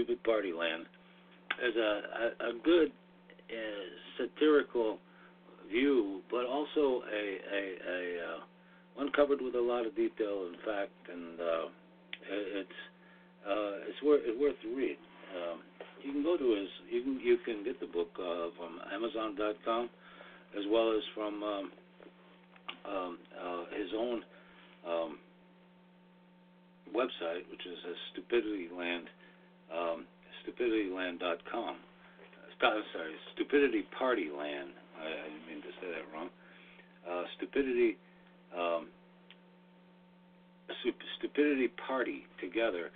Stupid Party Land, is a, a, a good uh, satirical view, but also a, a, a uh, one covered with a lot of detail and fact, and uh, it's uh, it's worth it's worth the read. Um, you can go to his you can you can get the book uh, from Amazon.com as well as from um, um, uh, his own um, website, which is uh, stupidityland, um, stupidityland.com. Sorry, Stupidity Party Land. I, I didn't mean to say that wrong. Uh, stupidity, um, stu- Stupidity Party Together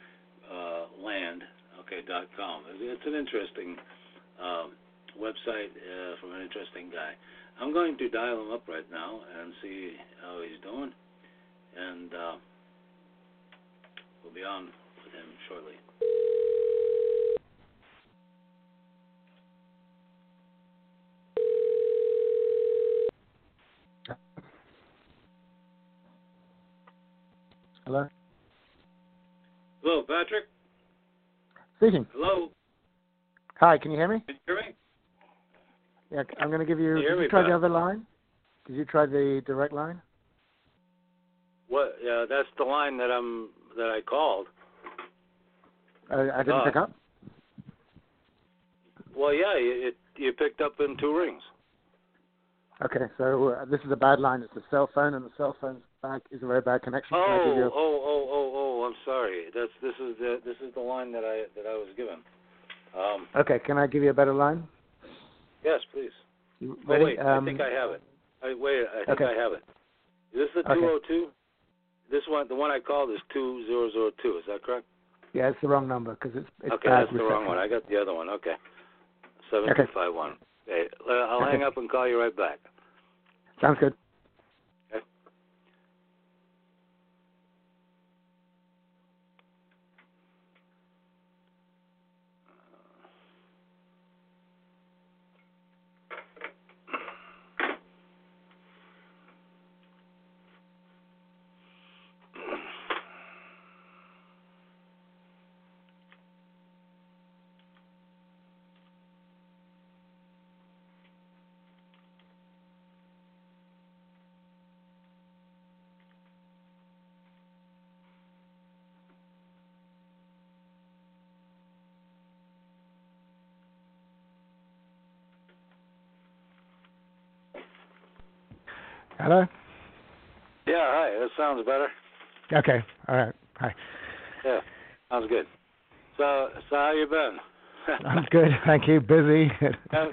uh, Land. Okay, dot com. It's, it's an interesting um, website uh, from an interesting guy. I'm going to dial him up right now and see how he's doing, and uh, we'll be on with him shortly. Hello? Hello, Patrick. Speaking. Hello. Hi, can you hear me? Can you hear me? Yeah, I'm going to give you. You hear did me, you try Pat? the other line? Did you try the direct line? What? Yeah, that's the line that I'm that I called. Uh, I didn't Uh, pick up. Well, yeah, you, it you picked up in two rings. Okay, so uh, this is a bad line. It's a cell phone, and the cell phone's bad is a very bad connection. Can I give Oh, oh, oh, oh, oh! I'm sorry. That's this is the this is the line that I that I was given. Um, Okay, can I give you a better line? yes, please. You Oh ready? wait, um, I think I have it. I, wait, I think Okay. I have it. Is this the Okay. 202? This one, the one I called is 2002. Is that correct? Yeah, it's the wrong number because it's it's okay, that's the wrong one. I got the other one. Okay. Seven two five one. Okay, I'll hang up and call you right back. Sounds good. Hello. Yeah, hi. That sounds better. Okay. All right. Hi. Yeah, sounds good. So, so how you been? I'm good. Thank you. Busy. have,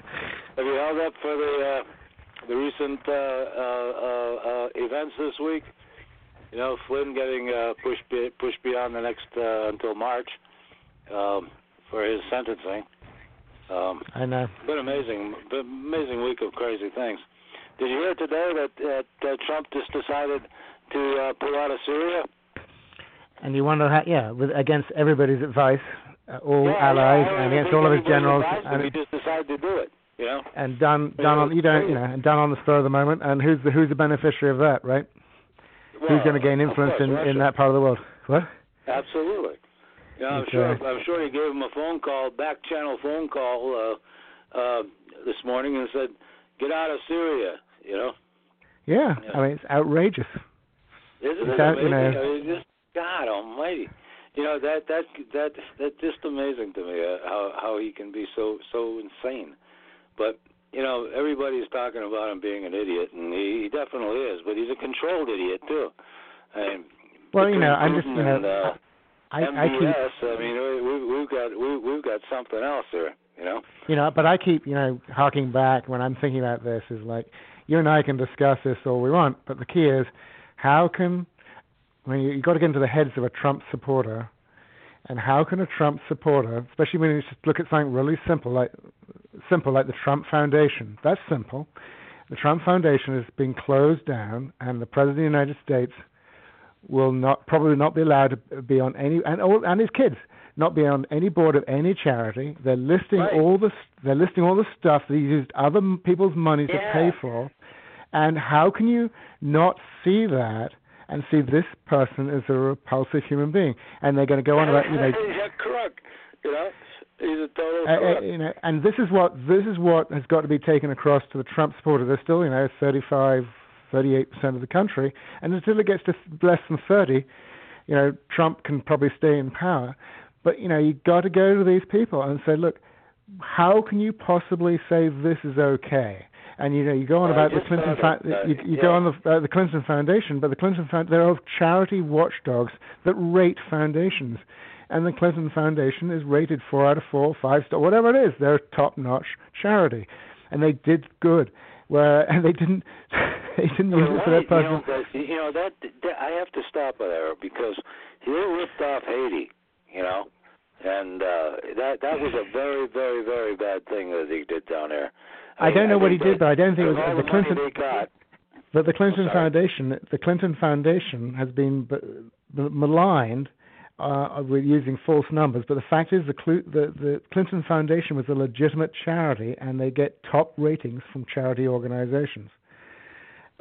have you held up for the uh, the recent uh, uh, uh, uh, events this week? You know, Flynn getting uh, pushed be, pushed beyond the next uh, until March um, for his sentencing. Um, I know. been amazing, been amazing week of crazy things. Did you hear today that, that uh, Trump just decided to uh, pull out of Syria? And you wonder how, yeah, with, against everybody's advice, uh, all yeah, allies, yeah, and against all of his generals, and, he just decided to do it. You know. and done done on you don't you know and done on the spur of the moment. And who's the who's the beneficiary of that, right? who's going to gain influence course, in Russia. in that part of the world? What? Absolutely. Yeah, I'm Okay. sure. I'm sure he gave him a phone call, back channel phone call uh, uh, this morning, and said, "Get out of Syria." You know, Yeah. I mean it's outrageous. isn't It's it out- you know- I mean, just God Almighty. You know that that that that's just amazing to me uh, how how he can be so so insane. But you know everybody's talking about him being an idiot, and he, he definitely is. But he's a controlled idiot too. And Well, you know, I'm just you know, and, uh, I I keep MBS, I mean, we, we, we've got we, we've got something else here, you know. you know, but I keep you know harking back when I'm thinking about this is like you and I can discuss this all we want, but the key is how can I mean you, you got to get into the heads of a Trump supporter, and how can a Trump supporter, especially when you just look at something really simple like simple like the Trump Foundation, that's simple. The Trump Foundation is being closed down, and the President of the United States will not probably not be allowed to be on any and all and his kids not be on any board of any charity. They're listing Right. all the they're listing all the stuff that he used other people's money to pay for. And how can you not see that and see this person as a repulsive human being? And they're going to go on about you know he's a crook, you know. He's a total uh, uh, you know, and this is what this is what has got to be taken across to the Trump supporter. They're still, you know, 35, 38 percent of the country, and until it gets to less than 30, you know, Trump can probably stay in power. But you know, you got to go to these people and say, look, how can you possibly say this is okay? And you know, you go on about the Clinton, fa- uh, you, you yeah. go on the uh, the Clinton Foundation, but the Clinton Found there are charity watchdogs that rate foundations, and the Clinton Foundation is rated four out of four, five star, whatever it is. They're a top-notch charity, and they did good. Where and they didn't they didn't use it for their right, you personal. know, that, you know that, that I have to stop there because they ripped off Haiti, you know, and uh, that that was a very very very bad thing that he did down there. I don't know what he did, but I don't think it was the the Clinton. got. But the Clinton sorry. Foundation, the Clinton Foundation has been b- b- maligned uh, with using false numbers. But the fact is, the, Clu- the the Clinton Foundation was a legitimate charity, and they get top ratings from charity organizations.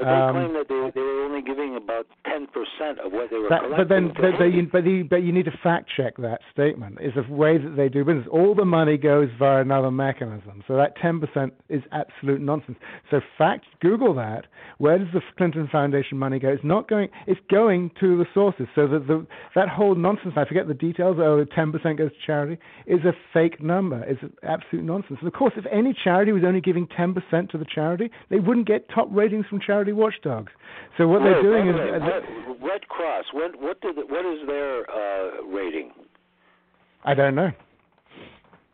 But they Um, claim that they they were only giving about ten percent of what they were That, collecting. but then, but, but, you, but, you, but you need to fact check that statement. Is the way that they do business. All the money goes via another mechanism. So that 10% is absolute nonsense. So fact, Google that. Where does the Clinton Foundation money go? It's not going. It's going to the sources. So that the that whole nonsense. I forget the details. Oh, 10% goes to charity is a fake number. It's absolute nonsense. And of course, if any charity was only giving 10% to the charity, they wouldn't get top ratings from charity watchdogs. So what they're doing wait, is. uh, Red, Red Cross. What what did what is their uh, rating? I don't know.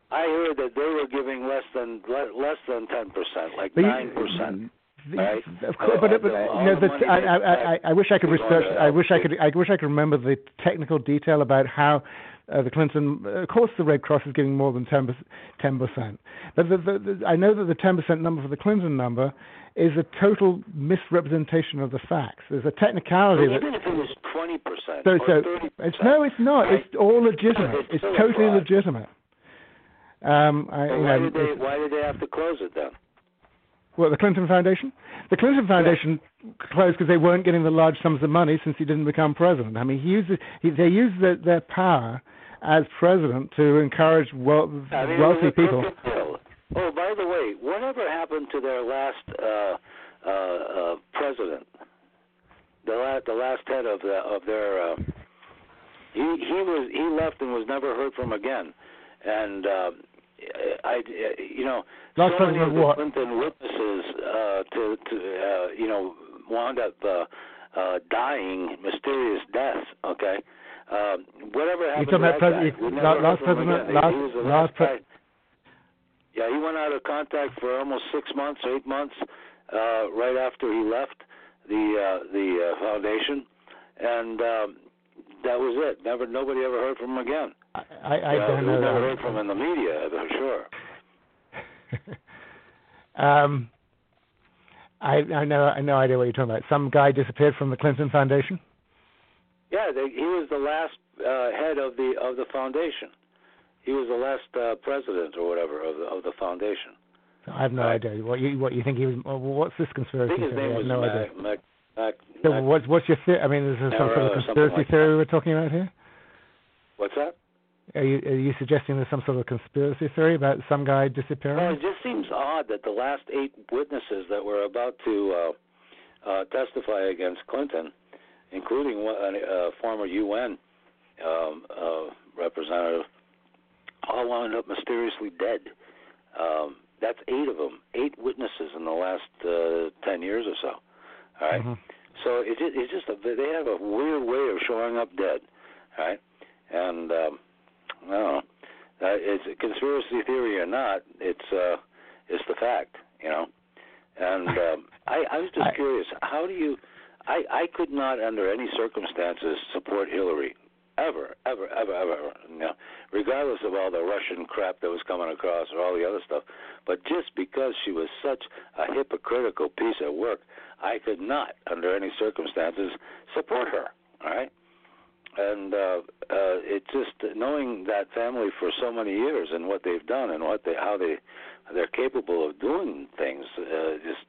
I heard that they were giving less than less than ten percent, like nine percent. right? Of course, but, but uh, all you know, the the, I, I, I, I wish I could research. I wish I could. I wish I could remember the technical detail about how uh, the Clinton. Uh, of course, the Red Cross is giving more than ten percent. But the, the, the, I know that the ten percent number for the Clinton number is a total misrepresentation of the facts. There's a technicality that. Even if it was twenty percent So, or so thirty it's percent. no, it's not. It's all legitimate. It's It's totally legitimate. Um, I, why know, did they why did they have to close it then? Well, the Clinton Foundation? The Clinton Foundation closed because they weren't getting the large sums of money since he didn't become president. I mean, he used he, they used the, their power as president to encourage wel- I mean, wealthy people. deal. Oh, by the way, whatever happened to their last uh, uh, uh, president? The last the last head of the of their uh, he he was he left and was never heard from again, and. Uh, I, you know, Last so many president of the what? Clinton witnesses uh, to, to uh, you know, wound up uh, uh, dying mysterious deaths. Okay, um, whatever happened talking to about that pres- guy? We last heard from him president, last, last last pre-. Yeah, he went out of contact for almost six months, eight months, uh, right after he left the uh, the uh, foundation, and um, that was it. Never, nobody ever heard from him again. I, I, I Yeah, don't know never heard from him in the media, for sure. um, I, I know I no idea what you're talking about. Some guy disappeared from the Clinton Foundation. Yeah, they, he was the last uh, head of the of the foundation. He was the last uh, president or whatever of the of the foundation. I have no Right. idea what you what you think he was. What's this conspiracy? I think his theory? name I was have no idea. Mac, Mac, Mac, So Mac- what's what's your theory? I mean, is there some sort of conspiracy like theory we're talking about here? What's that? Are you are you suggesting there's some sort of conspiracy theory about some guy disappearing? Well, it just seems odd that the last eight witnesses that were about to uh, uh, testify against Clinton, including one, a, a former UN um, uh, representative, all wound up mysteriously dead. Um, that's eight of them, eight witnesses in the last uh, ten years or so. All right? Mhm. So it's just, it's just a, they have a weird way of showing up dead, all right? And um, I don't know, uh, it's a conspiracy theory or not, it's uh, it's the fact, you know. And um, I, I was just I- curious, how do you? I I could not, under any circumstances, support Hillary, ever, ever, ever, ever, ever. You know, regardless of all the Russian crap that was coming across or all the other stuff. But just because she was such a hypocritical piece of work, I could not, under any circumstances, support her. All right. And uh, uh, it just knowing that family for so many years and what they've done and what they how they they're capable of doing things uh, just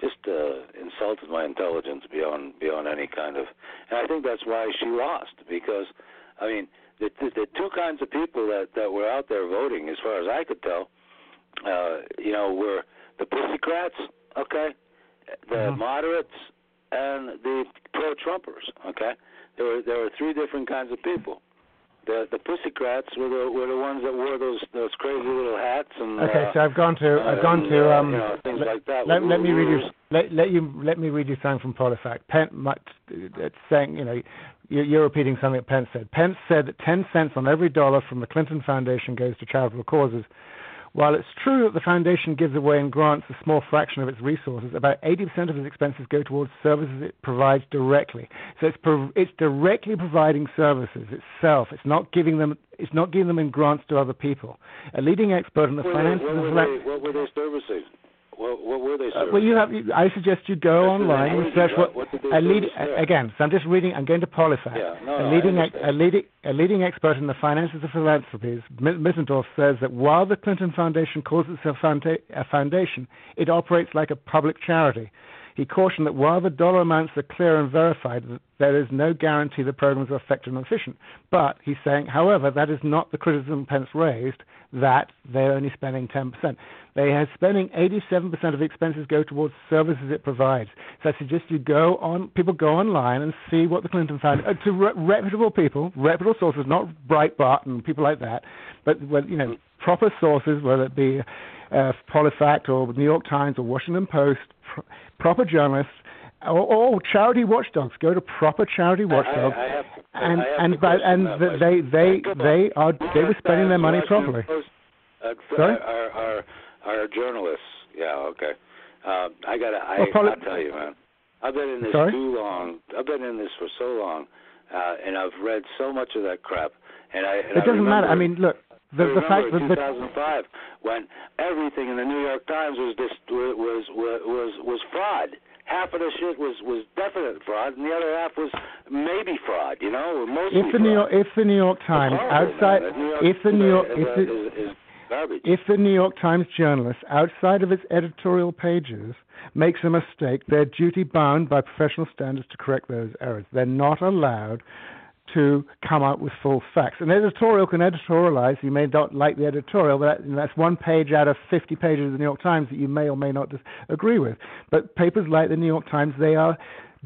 just uh, insulted my intelligence beyond beyond any kind of. And I think that's why she lost because I mean the the, the two kinds of people that that were out there voting, as far as I could tell, uh, you know, were the Pussycrats, okay, the Mhm. moderates, and the pro-Trumpers, okay. There were there were three different kinds of people. The the Pussycrats were the were the ones that wore those those crazy little hats and Okay, uh, so I've gone to I've gone and, to uh, um you know, things let, like that. let, let me read you let, let you let me read you something from PolitiFact. Pence it's saying you know you're, you're repeating something that Pence said. Pence said that 10 cents on every dollar from the Clinton Foundation goes to charitable causes. While it's true that the foundation gives away and grants a small fraction of its resources, about 80% of its expenses go towards services it provides directly. So it's prov- it's directly providing services itself. It's not giving them it's not giving them in grants to other people. A leading expert in the What finances they, of what, the were they, what were they servicing? What, what were they uh, serving? well, you have. I suggest you go That's online and search what- what, what did they a lead, again. So I'm just reading. I'm going to PolitiFact. Yeah, no, a leading understand. a leading a leading expert in the finances of philanthropies, Mi- Mittendorf says that while the Clinton Foundation calls itself a foundation, it operates like a public charity. He cautioned that while the dollar amounts are clear and verified, there is no guarantee the programs are effective and efficient. But he's saying, however, that is not the criticism Pence raised that they're only spending 10%. They are spending 87% of expenses go towards services it provides. So I suggest you go on, people go online and see what the Clinton Foundation, uh, to re- reputable people, reputable sources, not Breitbart and people like that, but well, you know, proper sources, whether it be uh, PolitiFact or New York Times or Washington Post, pr- proper journalists, or, or charity watchdogs. Go to proper charity watchdogs, I, I and I have and to but and that th- much. they they they are they were spending their money properly. Post, uh, Sorry? Are, are are journalists? Yeah, okay. Uh, I gotta. I, Well, poli- I'll tell you, man. I've been in this Sorry? too long. I've been in this for so long, uh, and I've read so much of that crap. And I. And It doesn't matter. I mean, look, the the fact remember that in the 2005 when everything in the New York Times was dis- was was was was fraud. Half of the shit was was definite fraud, and the other half was maybe fraud. You know, mostly if the New. York if the New York Times outside man. The York if the New York is, if the is, is garbage. if the New York Times journalist, outside of its editorial pages, makes a mistake, they're duty bound by professional standards to correct those errors. They're not allowed to come out with full facts. An editorial can editorialize. You may not like the editorial, but that's one page out of 50 pages of the New York Times that you may or may not dis- agree with. But papers like the New York Times, they are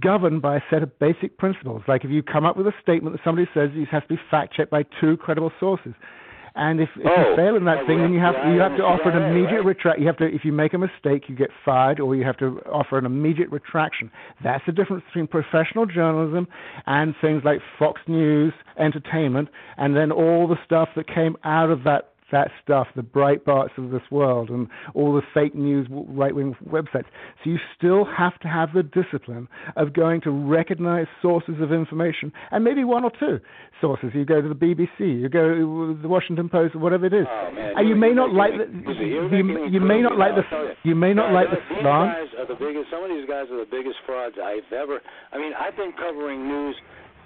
governed by a set of basic principles. Like if you come up with a statement that somebody says, it has to be fact checked by two credible sources And if, if Oh, you fail in that like thing, then you have FBI you have to offer an immediate right? retract. You have to if you make a mistake, you get fired, or you have to offer an immediate retraction. That's the difference between professional journalism and things like Fox News, entertainment, and then all the stuff that came out of that that stuff, the Breitbarts of this world, and all the fake news right wing websites. So you still have to have the discipline of going to recognize sources of information, and maybe one or two sources. You go to the BBC, you go to the Washington Post, whatever it is. Oh, man, and you may not like the you, making me you may not like the you. may not like the slant. guys are the biggest. Some of these guys are the biggest frauds I've ever. I mean, I've been covering news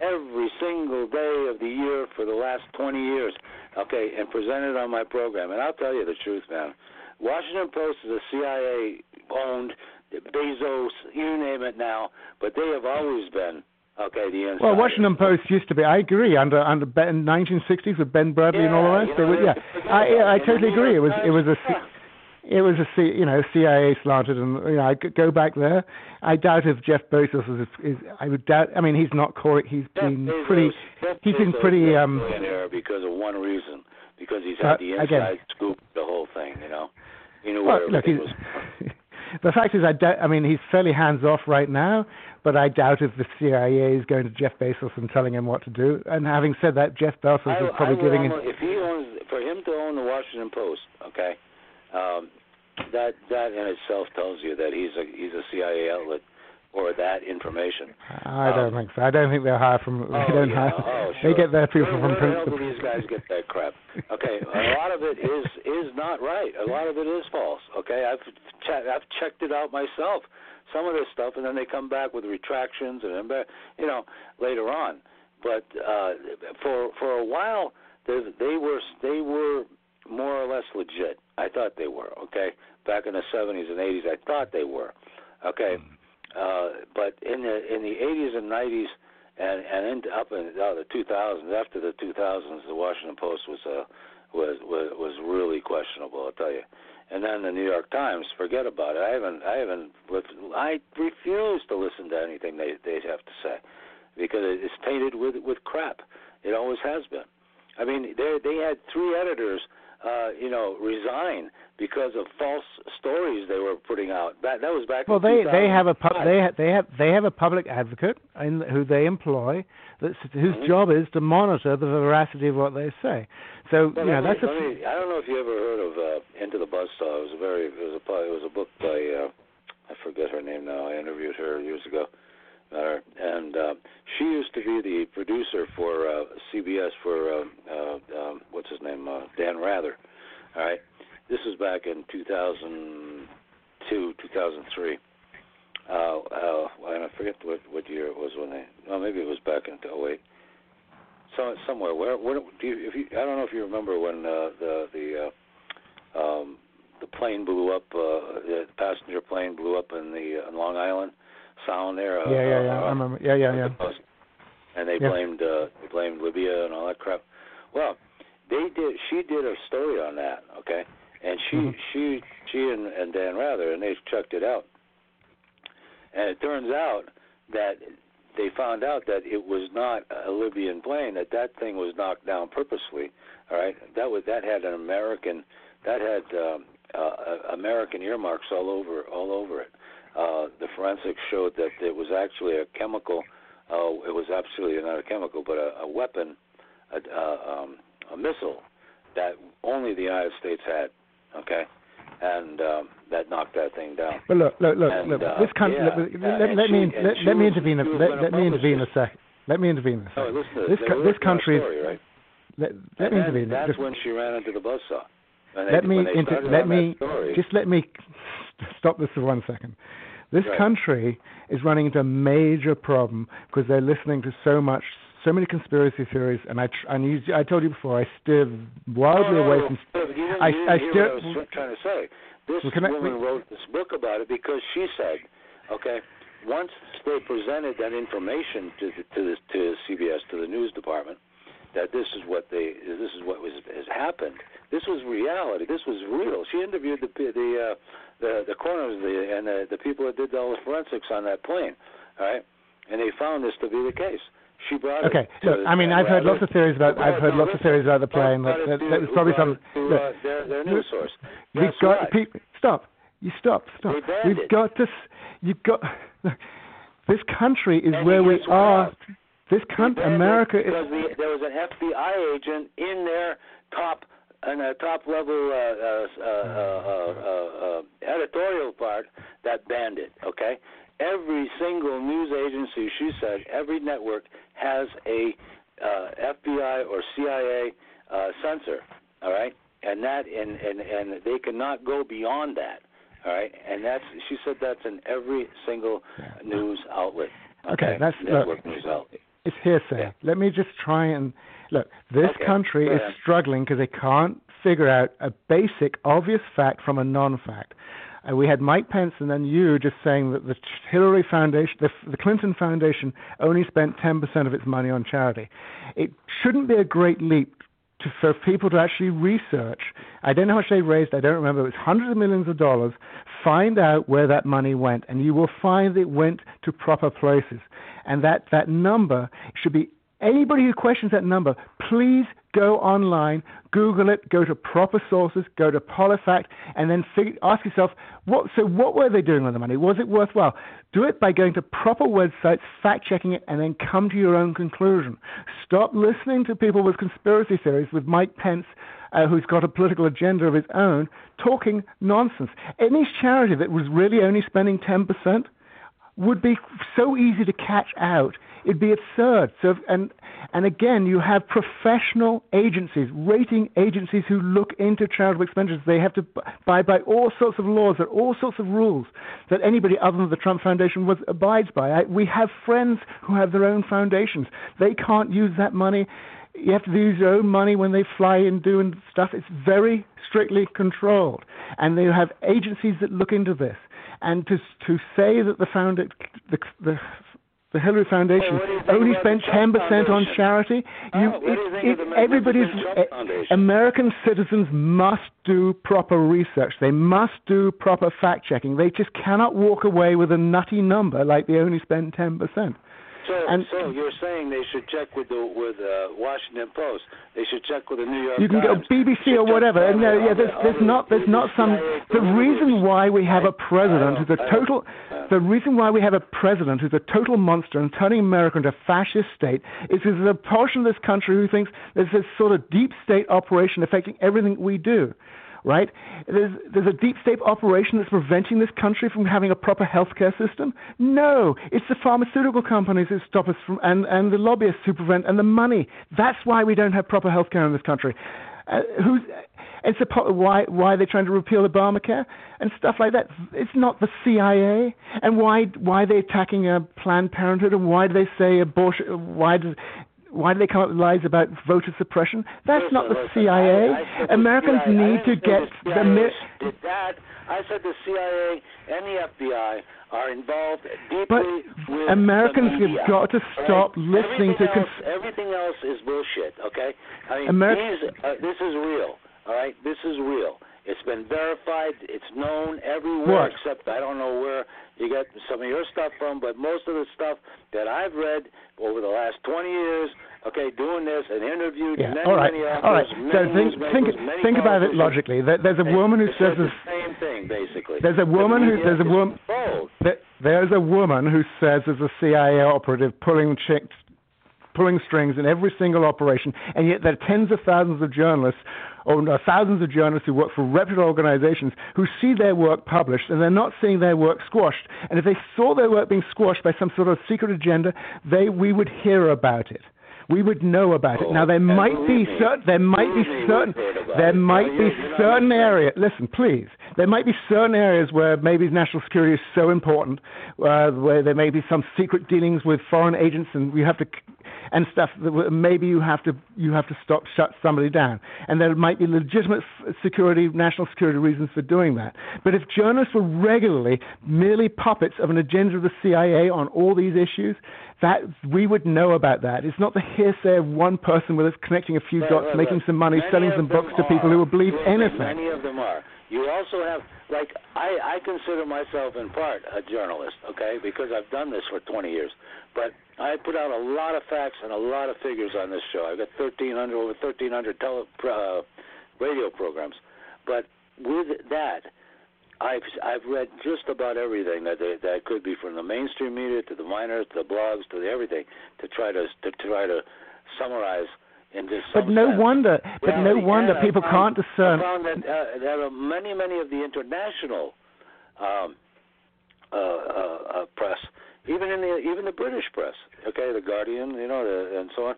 every single day of the year for the last 20 years. Okay, and presented on my program. And I'll tell you the truth, man. Washington Post is a CIA owned, Bezos, you name it now, but they have always been okay. The. Well, Washington Post used to be. I agree. Under under Ben, 1960s with Ben Bradlee and all the Yeah, rest. you know, were, yeah, I, yeah, I it. In the totally agree. It was it was a it was a C, you know CIA slanted, and you know I could go back there. I doubt if Jeff Bezos is, is I would doubt. I mean, he's not core. He's Jeff been Bezos- pretty. Jeff He's been pretty. Um, because of one reason, because he's Uh, had the inside again- scoop, the whole thing. You know, he knew well, where look, everything was. the fact is, I doubt. I mean, he's fairly hands off right now, but I doubt if the CIA is going to Jeff Bezos and telling him what to do. And having said that, Jeff Bezos I, is probably giving. almost, if he owns, for him to own the Washington Post, okay, um, that that in itself tells you that he's a he's a CIA outlet or that information. I don't Um, think so. I don't think they'll hire from. Oh, they don't yeah. hire. Oh, They get their people where, from where principal. do these guys get that crap? Okay, a lot of it is is not right. A lot of it is false. Okay, I've che- I've checked it out myself. Some of this stuff, and then they come back with retractions and you know later on. But uh, for for a while, they were they were more or less legit. I thought they were. Okay, back in the 70s and 80s, I thought they were. Okay, uh, but in the in the 80s and 90s and and into, up in uh, the 2000s, after the 2000s, the Washington Post was uh, was was was really questionable. I'll tell you. And then the New York Times, forget about it. I haven't I haven't I refuse to listen to anything they they have to say because it's tainted with with crap. It always has been. I mean, they they had three editors, uh, you know, resign because of false stories they were putting out. That that was back. Well, in they they have a pub, they ha- they have they have a public advocate in, who they employ that's, whose Mhm. job is to monitor the veracity of what they say. So Well, you know let that's me, a me, I don't know if you ever heard of uh, Into the Buzzsaw. It was a very it was a it was a book by uh, I forget her name now. I interviewed her years ago. Uh, and uh, she used to be the producer for uh, CBS for uh, uh, um, what's his name uh, Dan Rather. All right, this was back in 2002, 2003. Uh, uh, and I forget what what year it was when they. Well, maybe it was back in 08. So somewhere where where do you, if you I don't know if you remember when uh, the the uh, um, the plane blew up uh, the passenger plane blew up in the uh, in Long Island Sound there. Uh, yeah yeah yeah uh, I remember yeah yeah yeah. and they Yeah. blamed uh, they blamed Libya and all that crap. Well, they did. She did a story on that, okay, and she Mhm. she she and, and Dan Rather and they checked it out, and it turns out that they found out that it was not a Libyan plane. That that thing was knocked down purposely. All right, that was that had an American that had um, uh, American earmarks all over all over it. Uh, the forensics showed that it was actually a chemical. Uh, it was absolutely not a chemical, but a, a weapon, a, uh, um, a missile that only the United States had. Okay, and um, that knocked that thing down. But look look look And, look. uh, this country. yeah, let, let, let me she- and let, let me intervene. a- Let, let me intervene a sec. Let me intervene a Oh, listen, This co- this working on a country. story, right? Let, let and me then intervene. That's Just- when she ran into the buzzsaw. And they, me inter- let me story, just let me stop this for one second. This Right. country is running into a major problem because they're listening to so much, so many conspiracy theories, and I tr- and you, I told you before I steer wildly no, no, away no, from. but you didn't, I- you didn't I hear still- what I was trying to say. This can I- woman we- wrote this book about it because she said, okay, once they presented that information to the, to the, to CBS to the news department, that this is what they this is what was has happened. This was reality. This was real. She interviewed the the uh, the the coroners the, and the, the people that did all the forensics on that plane. All right, and they found this to be the case. She brought Okay, it. Look, I mean, I've heard lots of theories about. I've heard lots of theories about the plane. That, That, that, was probably some. To, uh, their, their news source. We've got people. Stop. You stop. Stop. We've got this. You've got. Look, this country is And where we are. else. This country, America, is. because the, there was an FBI agent in their top in a top level uh, uh, uh, uh, uh, uh, editorial part that banned it. Okay, every single news agency, she said, every network has a uh, FBI or CIA uh, censor. All right, and that and and and they cannot go beyond that. All right, and that's she said that's in every single news outlet. Okay, that's- network look, news outlet. It's hearsay. Yeah. Let me just try and look. This Okay, country go is ahead. struggling because they can't figure out a basic, obvious fact from a non-fact. Uh, we had Mike Pence and then you just saying that the Hillary Foundation, the, the Clinton Foundation, only spent 10% of its money on charity. It shouldn't be a great leap to, for people to actually research. I don't know how much they raised. I don't remember. It was hundreds of millions of dollars. Find out where that money went, and you will find it went to proper places. And that that number should be anybody who questions that number. Please go online, Google it, go to proper sources, go to PolitiFact, and then ask yourself, what? So what were they doing with the money? Was it worthwhile? Do it by going to proper websites, fact checking it, and then come to your own conclusion. Stop listening to people with conspiracy theories, with Mike Pence, uh, who's got a political agenda of his own, talking nonsense. Any charity that was really only spending 10% would be so easy to catch out. It'd be absurd. So, and and again, you have professional agencies, rating agencies who look into charitable expenditures. They have to abide by all sorts of laws, there are all sorts of rules that anybody other than the Trump Foundation was abides by. I, we have friends who have their own foundations. They can't use that money. You have to use your own money when they fly and do and stuff. It's very strictly controlled, and they have agencies that look into this. And to to say that the found the, the the Hillary Foundation Well, what do you think only spent 10% on charity, Oh, you, it, it, everybody's American citizens must do proper research. They must do proper fact checking. They just cannot walk away with a nutty number like they only spend 10%. So, And- so you're saying they should check with the with uh, Washington Post. They should check with the New York You can go BBC or whatever. No, other- yeah, there's, there's not, there's not some. The reason why we have a president who's a total, the reason why we have a president who's a total monster and turning America into a fascist state is because there's a portion of this country who thinks there's this sort of deep state operation affecting everything we do. Right? There's, there's a deep state operation that's preventing this country from having a proper healthcare system. No, it's the pharmaceutical companies that stop us from, and, and the lobbyists who prevent, and the money. That's why we don't have proper healthcare in this country. Uh, who's, it's a, why why they're trying to repeal Obamacare and stuff like that. It's not the CIA. And why why they're they attacking uh, Planned Parenthood and why do they say abortion? Why does why do they come up with lies about voter suppression? That's Listen, not the listen, CIA. I- I the Americans CIA need to get the CIA did that. I said the CIA and the FBI are involved deeply But with Americans the have got to stop right? listening everything to cons- else, everything else is bullshit. Okay, I mean Ameri- these, uh, this is real. All right, this is real. It's been verified. It's known everywhere What? except I don't know where you get some of your stuff from, but most of the stuff that I've read over the last 20 years, okay, doing this and interviewed Yeah. many, All right. many authors, All right. So think think think about it logically. There- There's a woman who says the same thing, basically. There's a woman who there's a woman controlled. Th- There's a woman who says there's a CIA operative pulling chicks, pulling strings in every single operation, and yet there are tens of thousands of journalists, or no, thousands of journalists who work for reputable organizations who see their work published, and they're not seeing their work squashed. And if they saw their work being squashed by some sort of secret agenda, they we would hear about it. We would know about it. Oh, Now there might be certain there might be certain we've heard about there might be you're- you're not certain areas. Listen, please. There might be certain areas where maybe national security is so important, uh, where there may be some secret dealings with foreign agents, and we have to and stuff that maybe you have to you have to stop shut somebody down and there might be legitimate security national security reasons for doing that but if journalists were regularly merely puppets of an agenda of the CIA on all these issues that we would know about that it's not the hearsay of one person with us connecting a few Look, dots look, making look. some money Many selling some books to people who will believe anything Many of them are. You also have like I, I consider myself in part a journalist, okay, because I've done this for 20 years. But I put out a lot of facts and a lot of figures on this show. I've got 1,300 over 1,300 tele, uh, radio programs. But with that, I've I've read just about everything that that could be from the mainstream media to the minors to the blogs to the everything to try to to try to summarize into But no sense. wonder. But no Reality. wonder people found- can't discern. I found that uh, there are many, many of the international um, uh, uh, uh, press, even in the even the British press, okay, the Guardian, you know, the, and so on.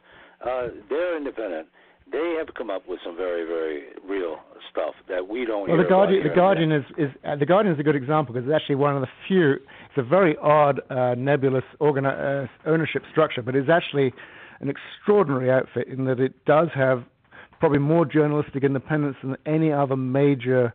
Uh, they're independent. They have come up with some very, very real stuff that we don't. Well, the Guardian, the. Guardian is, is uh, the Guardian is a good example because it's actually one of the few. It's a very odd, uh, nebulous organi- uh, ownership structure, but it's actually an extraordinary outfit in that it does have probably more journalistic independence than any other major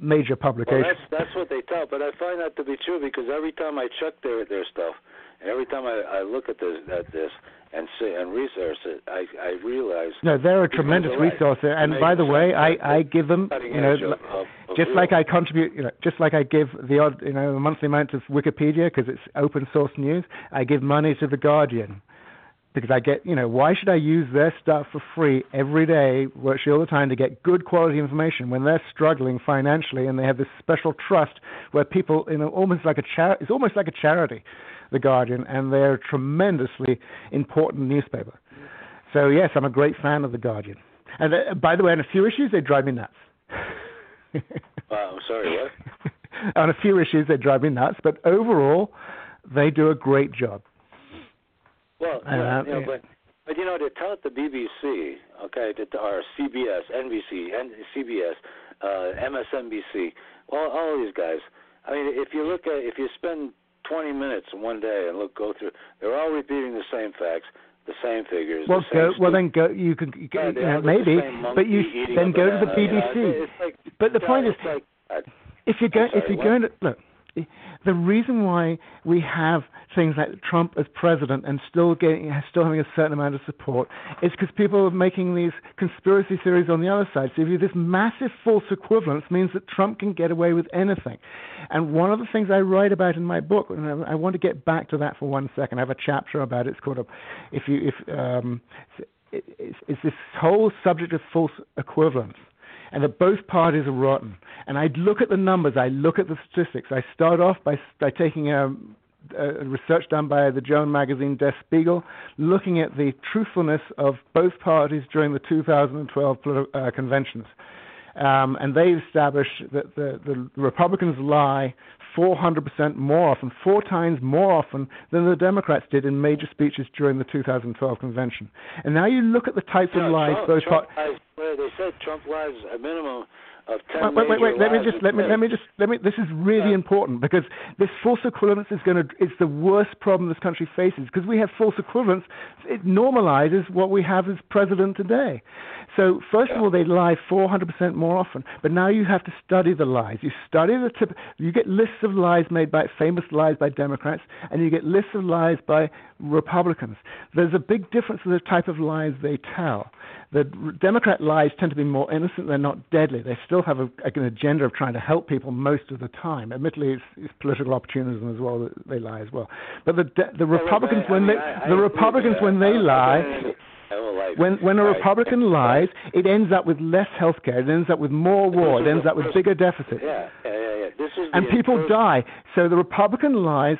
major Well, publication. that's that's what they tell, but I find that to be true because every time I check their their stuff, and every time I, I look at this at this and see and research it, I I realize no, they're a tremendous right. resource, there. and by the way. I I give them, you know, of, of, of just real. like I contribute, you know, just like I give the odd, you know, monthly amount to Wikipedia because it's open source news. I give money to the Guardian because I get, you know, why should I use their stuff for free every day, virtually all the time, to get good quality information when they're struggling financially and they have this special trust where people, you know, almost like a char- it's almost like a charity, the Guardian, and they're a tremendously important newspaper. So yes, I'm a great fan of the Guardian. And uh, by the way, on a few issues, they drive me nuts. Uh, I'm sorry, what? on a few issues, they drive me nuts, but overall, they do a great job. Well, Uh, yeah, you know, yeah. but but you know to tell it the BBC, okay, to or CBS, NBC, and CBS, uh, MSNBC, all all these guys. I mean, if you look at if you spend 20 minutes in one day and look go through, they're all repeating the same facts, the same figures. Well, the same go, well then go. You can, you Yeah, can they you know, all look the maybe, but you then go to the banana, you know, BBC. it's like, But the yeah, point is, like, uh, if you're going, if you're what? going to look, the reason why we have things like Trump as president and still getting, still having a certain amount of support is because people are making these conspiracy theories on the other side. So if you this massive false equivalence means that Trump can get away with anything. And one of the things I write about in my book, and I want to get back to that for one second. I have a chapter about it. It's called a, if you if um, it's, it's this whole subject of false equivalence and that both parties are rotten. And I look at the numbers, I look at the statistics. I start off by, by taking a, a research done by the German magazine Der Spiegel, looking at the truthfulness of both parties during the 2012 politi- uh, conventions. Um, and they established that the, the Republicans lie 400% more often, four times more often than the Democrats did in major speeches during the 2012 convention. And now you look at the types you of lies Trump, both Trump parties. lies, they said Trump lies a minimum of 10 Wait, wait, wait, wait. Let me just let me let me just let me. This is really Yeah. important because this false equivalence is going to is the worst problem this country faces because we have false equivalence. It normalizes what we have as president today. So first of all, they lie 400% more often. But now you have to study the lies. You study the tip. You get lists of lies made by famous lies by Democrats, and you get lists of lies by Republicans. There's a big difference in the type of lies they tell. The Democrat lies tend to be more innocent. They're not deadly. They still have a, an agenda of trying to help people most of the time. Admittedly, it's, it's political opportunism as well. That they lie as well. But the de- the Well, Republicans, I when mean, they I- I the Republicans when they lie, been in it my whole life. when when a Republican lies, it ends up with less health care. It ends up with more war. It ends up with bigger deficits. Yeah, yeah, yeah, yeah. This is And people die. So the Republican lies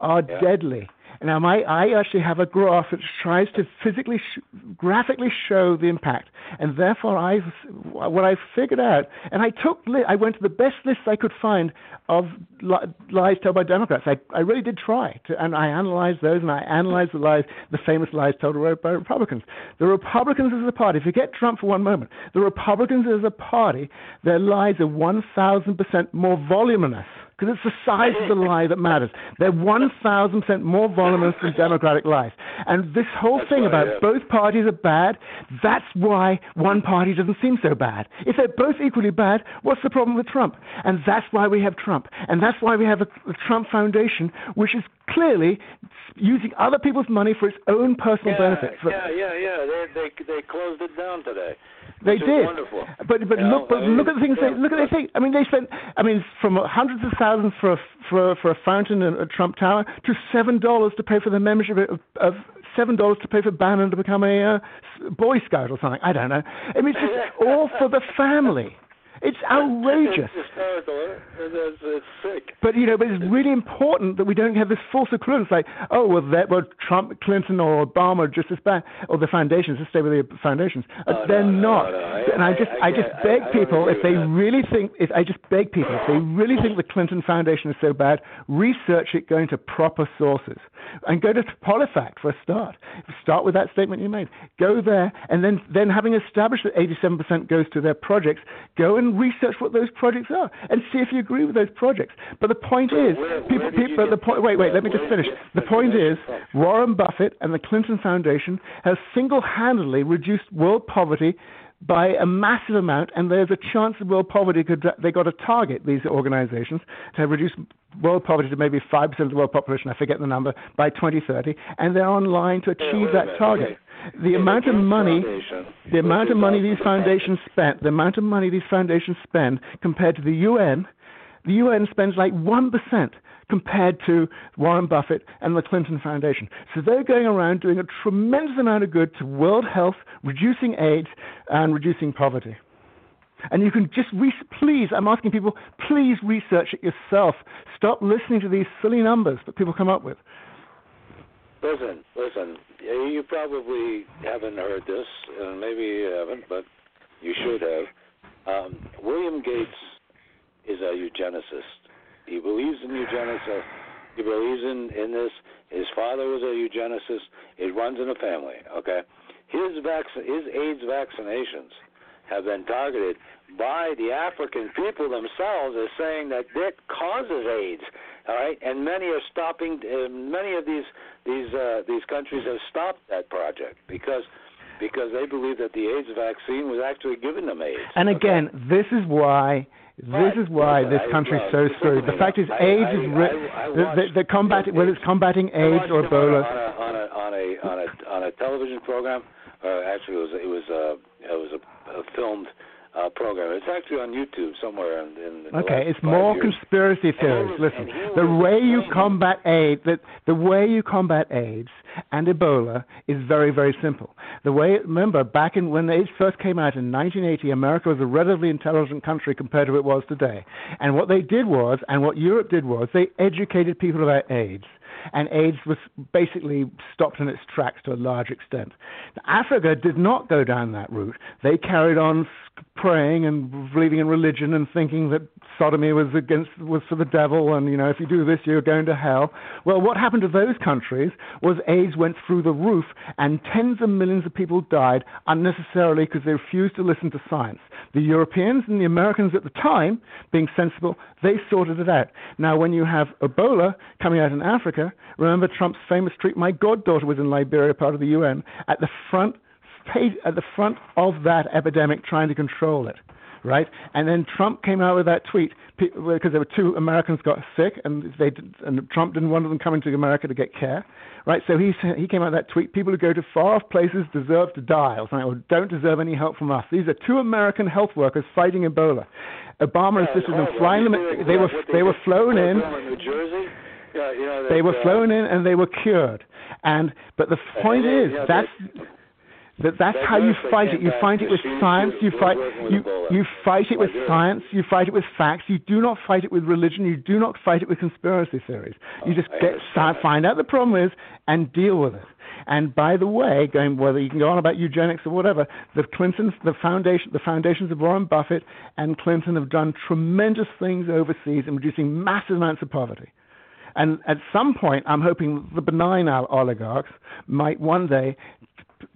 are Yeah. deadly. Now, my, I actually have a graph that tries to physically, sh- graphically show the impact, and therefore I, what I figured out, and I took, li- I went to the best lists I could find of li- lies told by Democrats. I, I really did try, to, and I analyzed those, and I analyzed the lies, the famous lies told by Republicans. The Republicans as a party, forget Trump for one moment. The Republicans as a party, their lies are 1,000% more voluminous because it's the size of the lie that matters. They're 1,000% more voluminous than Democratic lies. And this whole That's thing about yeah. both parties are bad, that's why one party doesn't seem so bad. If they're both equally bad, what's the problem with Trump? And that's why we have Trump. And that's why we have a, the Trump Foundation, which is clearly using other people's money for its own personal yeah, benefit. Yeah, yeah, yeah. They they they closed it down today. They did. Wonderful. But but You know, look but I mean, look at the things they look at the thing. I mean they spent I mean from hundreds of thousands for a for a, for a fountain at at Trump Tower to seven dollars to pay for the membership of, of seven dollars to pay for Bannon to become a uh, Boy Scout or something. I don't know. I mean it's just all for the family. It's outrageous. It's hysterical. It's, it's, sick. But you know, but it's really important that we don't have this false equivalence, like, oh, well, that well, Trump, Clinton, or Obama are just as bad, or the foundations. Let's stay with the foundations. Uh, they're no, no, not. no, I- and I I- just, I I, just beg people if they that. really think, if I just beg people if they really think the Clinton Foundation is so bad, research it Go into proper sources and go to PolitiFact for a start. Start with that statement you made. Go there, and then, then having established that 87% goes to their projects, go and research what those projects are and see if you agree with those projects. But the point is, where- people, where people the point. Wait, wait. Let me just finish. The point is, from? Warren Buffett and the Clinton Foundation have single-handedly reduced world poverty by a massive amount, and there's a chance that world poverty could. They got to target these organizations to reduce world poverty to maybe five percent of the world population. I forget the number by 2030, and they're on line to achieve a that target. The Yeah, amount of money, Foundation, the amount of money these foundations spend the amount of money these foundations spend compared to the UN, the UN spends like one percent compared to Warren Buffett and the Clinton Foundation. So they're going around doing a tremendous amount of good to world health, reducing AIDS, and reducing poverty. And you can just re- please, I'm asking people, please research it yourself. Stop listening to these silly numbers that people come up with. Listen, listen. You probably haven't heard this, and maybe you haven't, but you should have. Um, William Gates is a eugenicist. He believes in eugenics. He believes in in this. His father was a eugenicist. It runs in the family. Okay, his vac- his AIDS vaccinations have been targeted by the African people themselves as saying that it causes AIDS. All right, and many are stopping. Uh, many of these these uh, these countries have stopped that project because because they believe that the AIDS vaccine was actually giving them AIDS. And okay? again, this is why this Right. is why this I- country's so screwed. The fact is, AIDS I- is ri- I- I the, the, watched- the combat whether it's combating AIDS or Ebola. on a on a on a on a on a television program. Uh, actually, it was it was uh, it was a, a filmed uh, program. It's actually on YouTube somewhere in, in the Okay, it's more years. conspiracy theories. was- Listen, the way you combat AIDS, the, the way you combat AIDS and Ebola is very, very simple. The way, remember, back in when AIDS first came out in 1980, America was a relatively intelligent country compared to what it was today. And what they did was, and what Europe did was, they educated people about AIDS. And AIDS was basically stopped in its tracks to a large extent. Africa did not go down that route. They carried on praying and believing in religion and thinking that sodomy was against was for the devil and you know if you do this you're going to hell. Well, what happened to those countries was AIDS went through the roof and tens of millions of people died unnecessarily because they refused to listen to science. The Europeans and the Americans at the time, being sensible, they sorted it out. Now, when you have Ebola coming out in Africa, remember Trump's famous tweet, my goddaughter was in Liberia, part of the UN, at the front page, at the front of that epidemic trying to control it. Right, and then Trump came out with that tweet because there were two Americans got sick, and they did, and Trump didn't want them coming to America to get care. Right, so he he came out with that tweet: people who go to far off places deserve to die, or something, or don't deserve any help from us. These are two American health workers fighting Ebola. Obama Yeah, insisted on flying them. They were they were flown in. Bill New Jersey. Yeah, you that, They were uh, flown in and they were cured. And but the point yeah, is yeah, that's that that's how you fight it. You fight it with science. You fight you you fight it with science. You fight it with facts. You do not fight it with religion. You do not fight it with conspiracy theories. You just Oh, get start, that. find out the problem is and deal with it. And by the way, going whether you can go on about eugenics or whatever, the Clintons, the foundation, the foundations of Warren Buffett and Clinton have done tremendous things overseas in reducing massive amounts of poverty. And at some point, I'm hoping the benign oligarchs might one day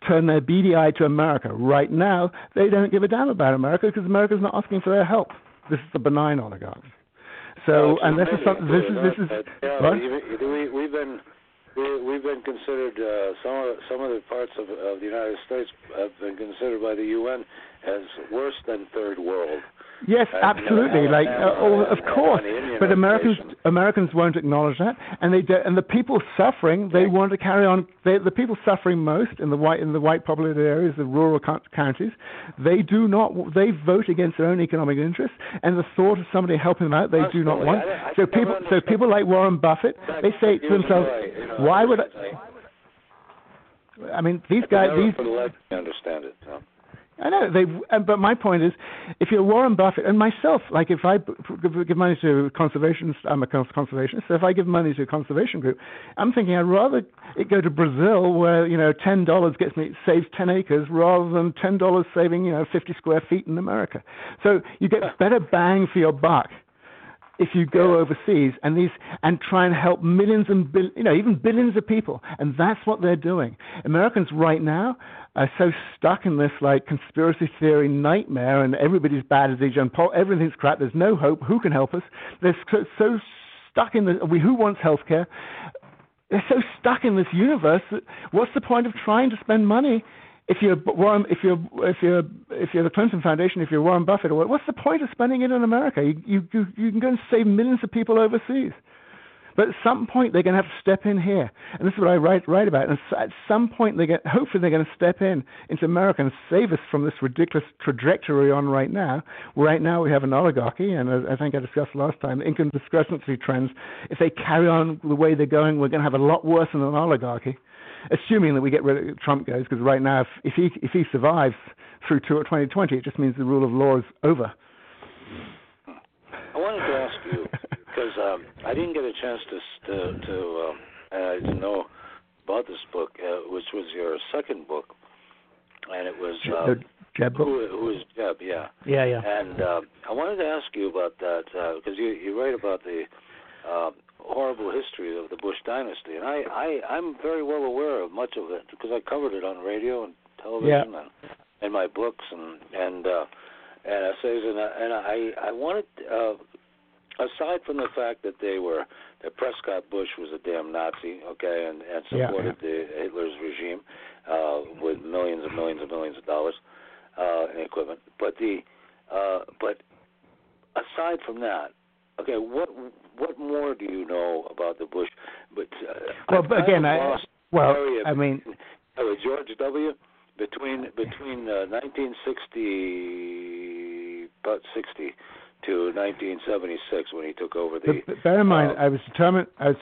turn their beady eye to America. Right now, they don't give a damn about America because America's not asking for their help. This is the benign oligarchs. So, Well, and this is something. This is this is uh, yeah, what? we, we, we've been we've been considered uh, some of some of the parts of, of the United States have been considered by the UN as worse than third world. Yes, And, absolutely. you know, like, uh, oh, of course. on the Indian But Americans. Americans won't acknowledge that, and they do, and the people suffering they want to carry on. They, the people suffering most in the white in the white populated areas, the rural counties, they do not. They vote against their own economic interests, and the thought of somebody helping them out, they do not want. I- I so people, so people like Warren Buffett, they say to themselves, ago, you know, "Why would I?" I mean, these guys, these for the of understand it. So. I know they, but my point is, if you're Warren Buffett and myself, like if I give, give money to conservationists, I'm a cons- conservationist. So if I give money to a conservation group, I'm thinking I'd rather it go to Brazil, where you know ten dollars gets me saves ten acres, rather than ten dollars saving you know fifty square feet in America. So you get better bang for your buck if you go overseas and these and try and help millions and bil, you know even billions of people. And that's what they're doing. Americans right now are so stuck in this like conspiracy theory nightmare and everybody's bad as each other everything's crap. There's no hope. Who can help us? They're so, so stuck in the we who wants healthcare? They're so stuck in this universe that what's the point of trying to spend money if you're Warren, if you're if you're if you're the Clinton Foundation, if you're Warren Buffett, what's the point of spending it in America? You, you you can go and save millions of people overseas. But at some point they're going to have to step in here, and this is what I write write about. And at some point they get hopefully they're going to step in into America and save us from this ridiculous trajectory on right now. Right now we have an oligarchy, and as I think I discussed last time, income discrepancy trends. If they carry on the way they're going, we're going to have a lot worse than an oligarchy assuming that we get rid of Trump goes, because right now, if, if he if he survives through to 2020, it just means the rule of law is over. I wanted to ask you because um, I didn't get a chance to to, to um, and I didn't know about this book, uh, which was your second book, and it was uh, the Jeb book. who, who is Jeb? Yeah. Yeah, yeah. And uh, I wanted to ask you about that because you you write about the uh, horrible history of the Bush dynasty, and I, I I'm very well aware of much of it because I covered it on radio and television and in my books and and uh, and essays, and I, and I I wanted uh, aside from the fact that they were that Prescott Bush was a damn Nazi, okay, and and Yeah, supported the Hitler's regime uh, with millions and millions and millions of dollars uh, in equipment, but the uh, but aside from that, okay, what what more do you know about the Bush? But uh, Well, but again, I well, I mean, uh, George W. between between uh, 1960 about 60 to 1976 when he took over the. but, bear in mind, uh, I was determined. I was,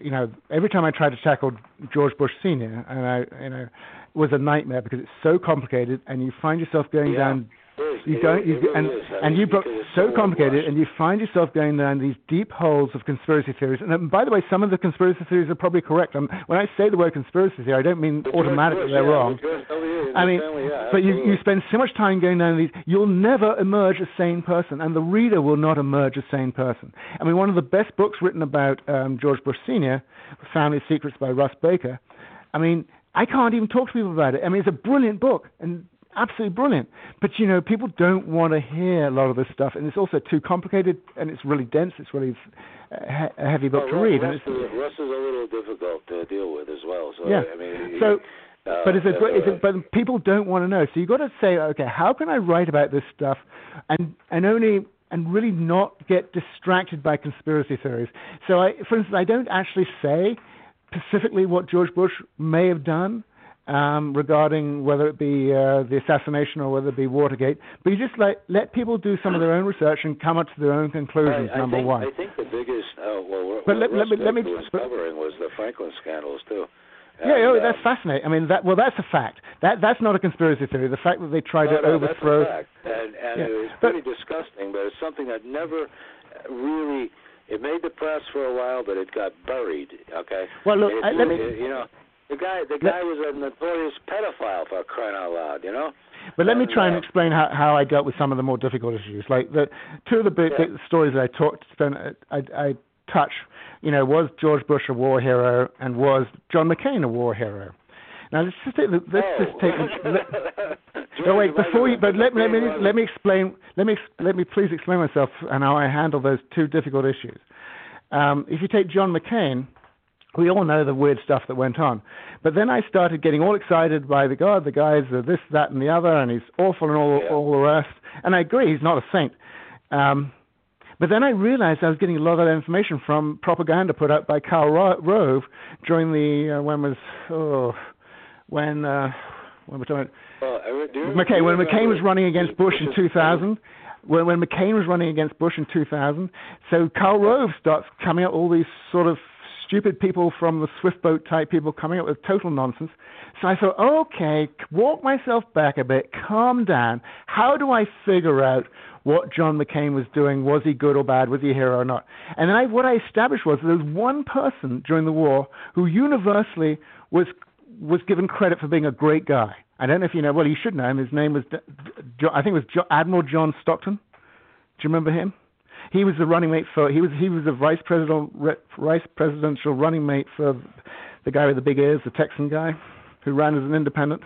you know, every time I tried to tackle George Bush Senior, and I, you know, it was a nightmare because it's so complicated, and you find yourself going Yeah. down is, You is, you, really and is. And you because it's so complicated, and you find yourself going down these deep holes of conspiracy theories. And um, by the way, some of the conspiracy theories are probably correct. Um, when I say the word conspiracy theory, I don't mean automatically Bush, they're yeah, wrong. George W. I mean, family, yeah, but you, you spend so much time going down these, you'll never emerge a sane person, and the reader will not emerge a sane person. I mean, one of the best books written about um, George Bush Sr., Family Secrets by Russ Baker. I mean, I can't even talk to people about it. I mean, it's a brilliant book and absolutely brilliant. But you know, people don't want to hear a lot of this stuff, and it's also too complicated and it's really dense. It's really uh, a heavy book Well, to read. Russ, and it's, is, Russ is a little difficult to deal with as well. So Yeah. I mean, So, uh, but it's a, uh, it's a, but people don't want to know. So you've got to say, okay, how can I write about this stuff, and and only and really not get distracted by conspiracy theories. So I, for instance, I don't actually say specifically what George Bush may have done. Um, regarding whether it be uh, the assassination or whether it be Watergate, but you just let let people do some of their own research and come up to their own conclusions. I, I number think, one. I think the biggest, uh, well, what But let- let me- let me- was but- covering was the Franklin scandals too. Yeah, And, oh, uh, that's fascinating. I mean, that well, that's a fact. That that's not a conspiracy theory. The fact that they tried no, to no, overthrow. That's a fact. And, and Yeah, it was but- pretty disgusting, but it's something that never really. It made the press for a while, but it got buried. Okay. Well, look, It I- let me- really- you know, the guy, the guy was a notorious pedophile for crying out loud. You know. But let me try and explain how, how I dealt with some of the more difficult issues. Like the two of the big Yeah. stories that I talked, spent, I, I touch. You know, was George Bush a war hero, and was John McCain a war hero? Now let's just take let's just take. The, let, no, wait, before you, but let, let me let me explain. Let me let me please explain myself and how I handle those two difficult issues. Um, if you take John McCain, we all know the weird stuff that went on. But then I started getting all excited by the God, the guys are this, that, and the other, and he's awful and all, Yeah. all the rest. And I agree, he's not a saint. Um, but then I realized I was getting a lot of that information from propaganda put out by Karl Ro- Rove during the uh, when was oh when uh, when we're talking Well, I do McCain when McCain was running against Bush in 2000. When, when McCain was running against Bush in 2000, so Karl Rove starts coming up all these sort of stupid people from the swift boat type people coming up with total nonsense. So I thought, okay, walk myself back a bit, calm down. How do I figure out what John McCain was doing? Was he good or bad? Was he a hero or not? And then I, what I established was there was one person during the war who universally was was given credit for being a great guy. I don't know if you know. Well, you should know him. His name was, I think it was Admiral John Stockton. Do you remember him? He was the running mate for. He was he was the vice president vice presidential running mate for the guy with the big ears, the Texan guy, who ran as an independent,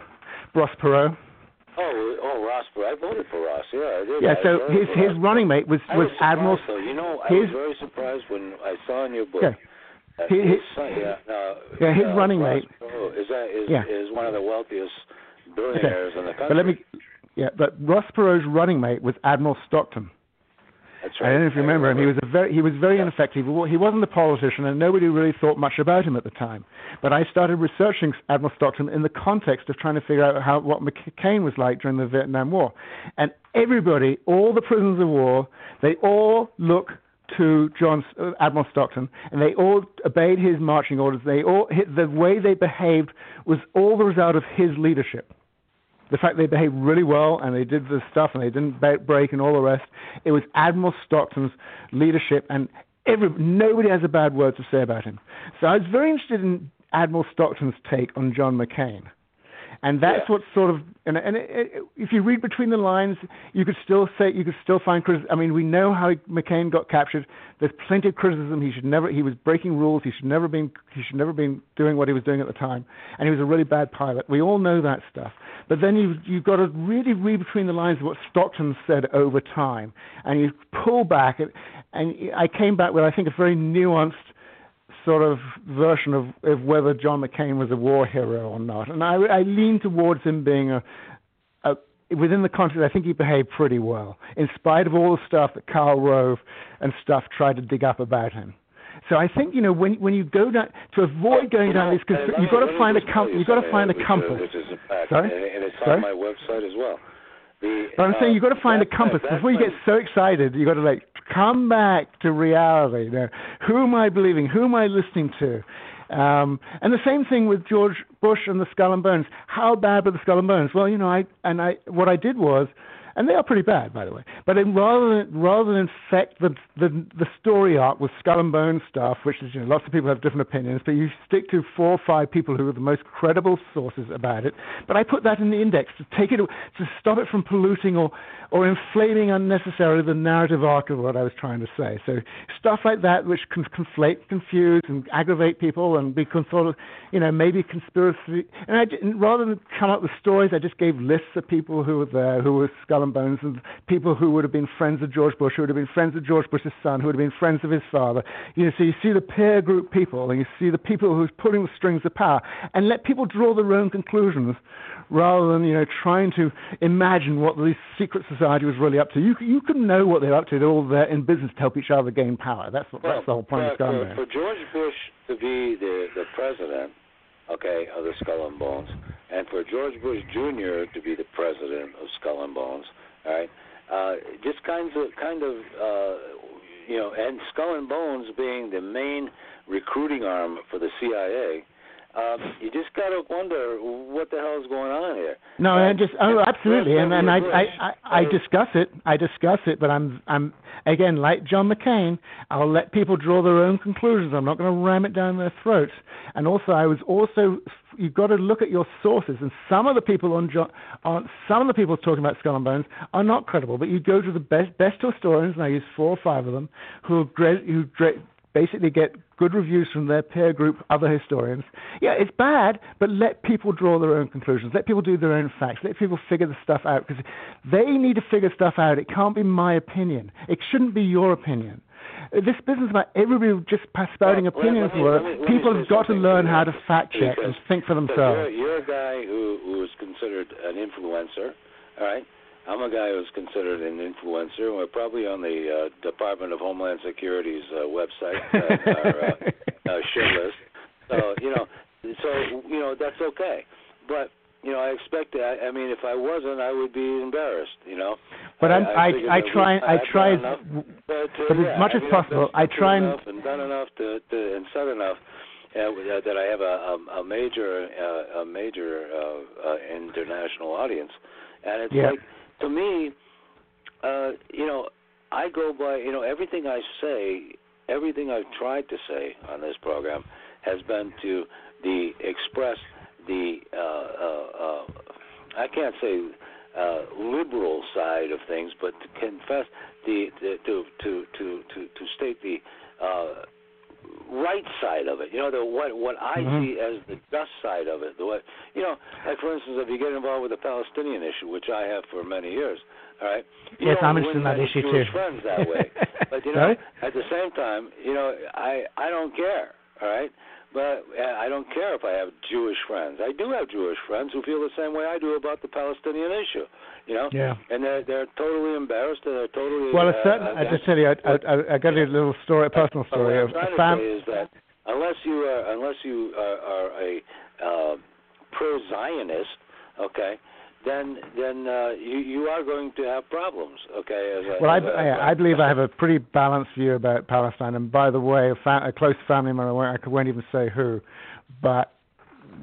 Ross Perot. Oh, oh, Ross. I voted for Ross. Yeah, I did. Yeah. I So his his running mate was was was Admiral. though. You know, I his- was very surprised when I saw in your book. Okay. that He- his son, yeah, no, Yeah, his uh, running Ross mate- Perot is that is Yeah. is one of the wealthiest billionaires in the country. But let me. Yeah, but Ross Perot's running mate was Admiral Stockton. That's I don't know if you remember him. He was a very he was very Yeah. ineffective. He wasn't a politician, and nobody really thought much about him at the time. But I started researching Admiral Stockton in the context of trying to figure out how what McCain was like during the Vietnam War, and everybody, all the prisoners of war, they all look to John uh, Admiral Stockton, and they all obeyed his marching orders. They all the way they behaved was all the result of his leadership the fact they behaved really well and they did the stuff and they didn't break and all the rest. It was Admiral Stockton's leadership, and every nobody has a bad word to say about him. So I was very interested in Admiral Stockton's take on John McCain. And that's Yeah. what sort of, and, and it, it, if you read between the lines, you could still say, you could still find criticism. I mean, we know how McCain got captured. There's plenty of criticism. He should never, he was breaking rules. He should never been, he should never been doing what he was doing at the time. And he was a really bad pilot. We all know that stuff. But then you you've got to really read between the lines of what Stockton said over time, and you pull back. And, and I came back with, I think, a very nuanced sort of version of, of whether John McCain was a war hero or not. And I, I lean towards him being a, a within the context. I think he behaved pretty well, in spite of all the stuff that Karl Rove and stuff tried to dig up about him. So I think you know when when you go down to avoid going You down know, these, cons- uh, you've got to find a com- you you've got to find a compass. Which is a fact, Sorry? and, and it's Sorry? on my website as well. The, But I'm uh, saying you've got to find a compass before you get so excited. You've got to like come back to reality. You know, who am I believing? Who am I listening to? Um, and the same thing with George Bush and the Skull and Bones. How bad were the Skull and Bones? Well, you know, I and I what I did was, and they are pretty bad, by the way. But in, rather than rather than infect the, the the story arc with Skull and bone stuff, which is you know lots of people have different opinions, but you stick to four or five people who are the most credible sources about it. But I put that in the index to take it to stop it from polluting or or inflaming unnecessarily the narrative arc of what I was trying to say. So stuff like that, which can conflate, confuse, and aggravate people, and be sort of, you know, maybe conspiracy. And I didn't, rather than come up with stories, I just gave lists of people who were there, who were skull and bones, and people who would have been friends of George Bush, who would have been friends of George Bush's son, who would have been friends of his father. You know, so you see the peer group people, and you see the people who's pulling the strings of power, and let people draw their own conclusions rather than you know trying to imagine what this secret society was really up to. You you can know what they're up to. They're all there in business to help each other gain power. That's what, Well, that's the whole point for, of and for, for George Bush to be the the president, okay, of the Skull and Bones, and for George Bush Jr. to be the president of Skull and Bones, all right, uh, just kinds of kind of uh, you know, and Skull and Bones being the main recruiting arm for the CIA. Um, you just gotta wonder what the hell is going on here. No, And- and just oh, absolutely, and and I I, I, I discuss it. I discuss it, but I'm I'm again like John McCain. I'll let people draw their own conclusions. I'm not going to ram it down their throats. And also, I was also you've got to look at your sources. And some of the people on John, on some of the people talking about Skull and Bones are not credible. But you go to the best best historians, and I use four or five of them who are great, who great, basically get good reviews from their peer group, other historians. Yeah, it's bad, but let people draw their own conclusions. Let people do their own facts. Let people figure the stuff out because they need to figure stuff out. It can't be my opinion. It shouldn't be your opinion. This business about everybody just spouting Well, opinions, let me- let me- let me people have got to learn how to fact check and think for themselves. You're, you're a guy who who is considered an influencer, all right? I'm a guy who's considered an influencer. We're probably on the uh, Department of Homeland Security's uh, website, uh, our uh, uh, shit list. So you know, so you know that's okay. But you know, I expect. I, I mean, if I wasn't, I would be embarrassed. You know. But I'm, I, figured I, try, I try, enough, but, uh, but as much I as possible, I try and and done enough to, to and said enough uh, that I have a, a, a major uh, a major uh, uh, international audience, and it's Yeah. like to me, uh, you know, I go by you know everything I say, everything I've tried to say on this program has been to the express the uh, uh, uh, I can't say uh, liberal side of things, but to confess the, the to to to to to state the uh, right side of it. You know, the what what I Mhm. see as the just side of it. The what you know, like for instance, if you get involved with the Palestinian issue, which I have for many years, all right. You Yes, I'm interested in that issue Jewish too. friends that way, but you know, Right? at the same time, you know, I I don't care, all right. But uh, I don't care if I have Jewish friends. I do have Jewish friends who feel the same way I do about the Palestinian issue. You know, Yeah. and they're they're totally embarrassed and they're totally. Well, a uh, certain, I just tell you, I, I, I, I got a little story, a personal but what story I'm of trying to say is that unless you are unless you are, are a uh, pro-Zionist, okay, then then uh, you you are going to have problems, okay. As Well, I, as a- I, I believe I have a pretty balanced view about Palestine. And by the way, a, fa- a close family member, I won't, I won't even say who, but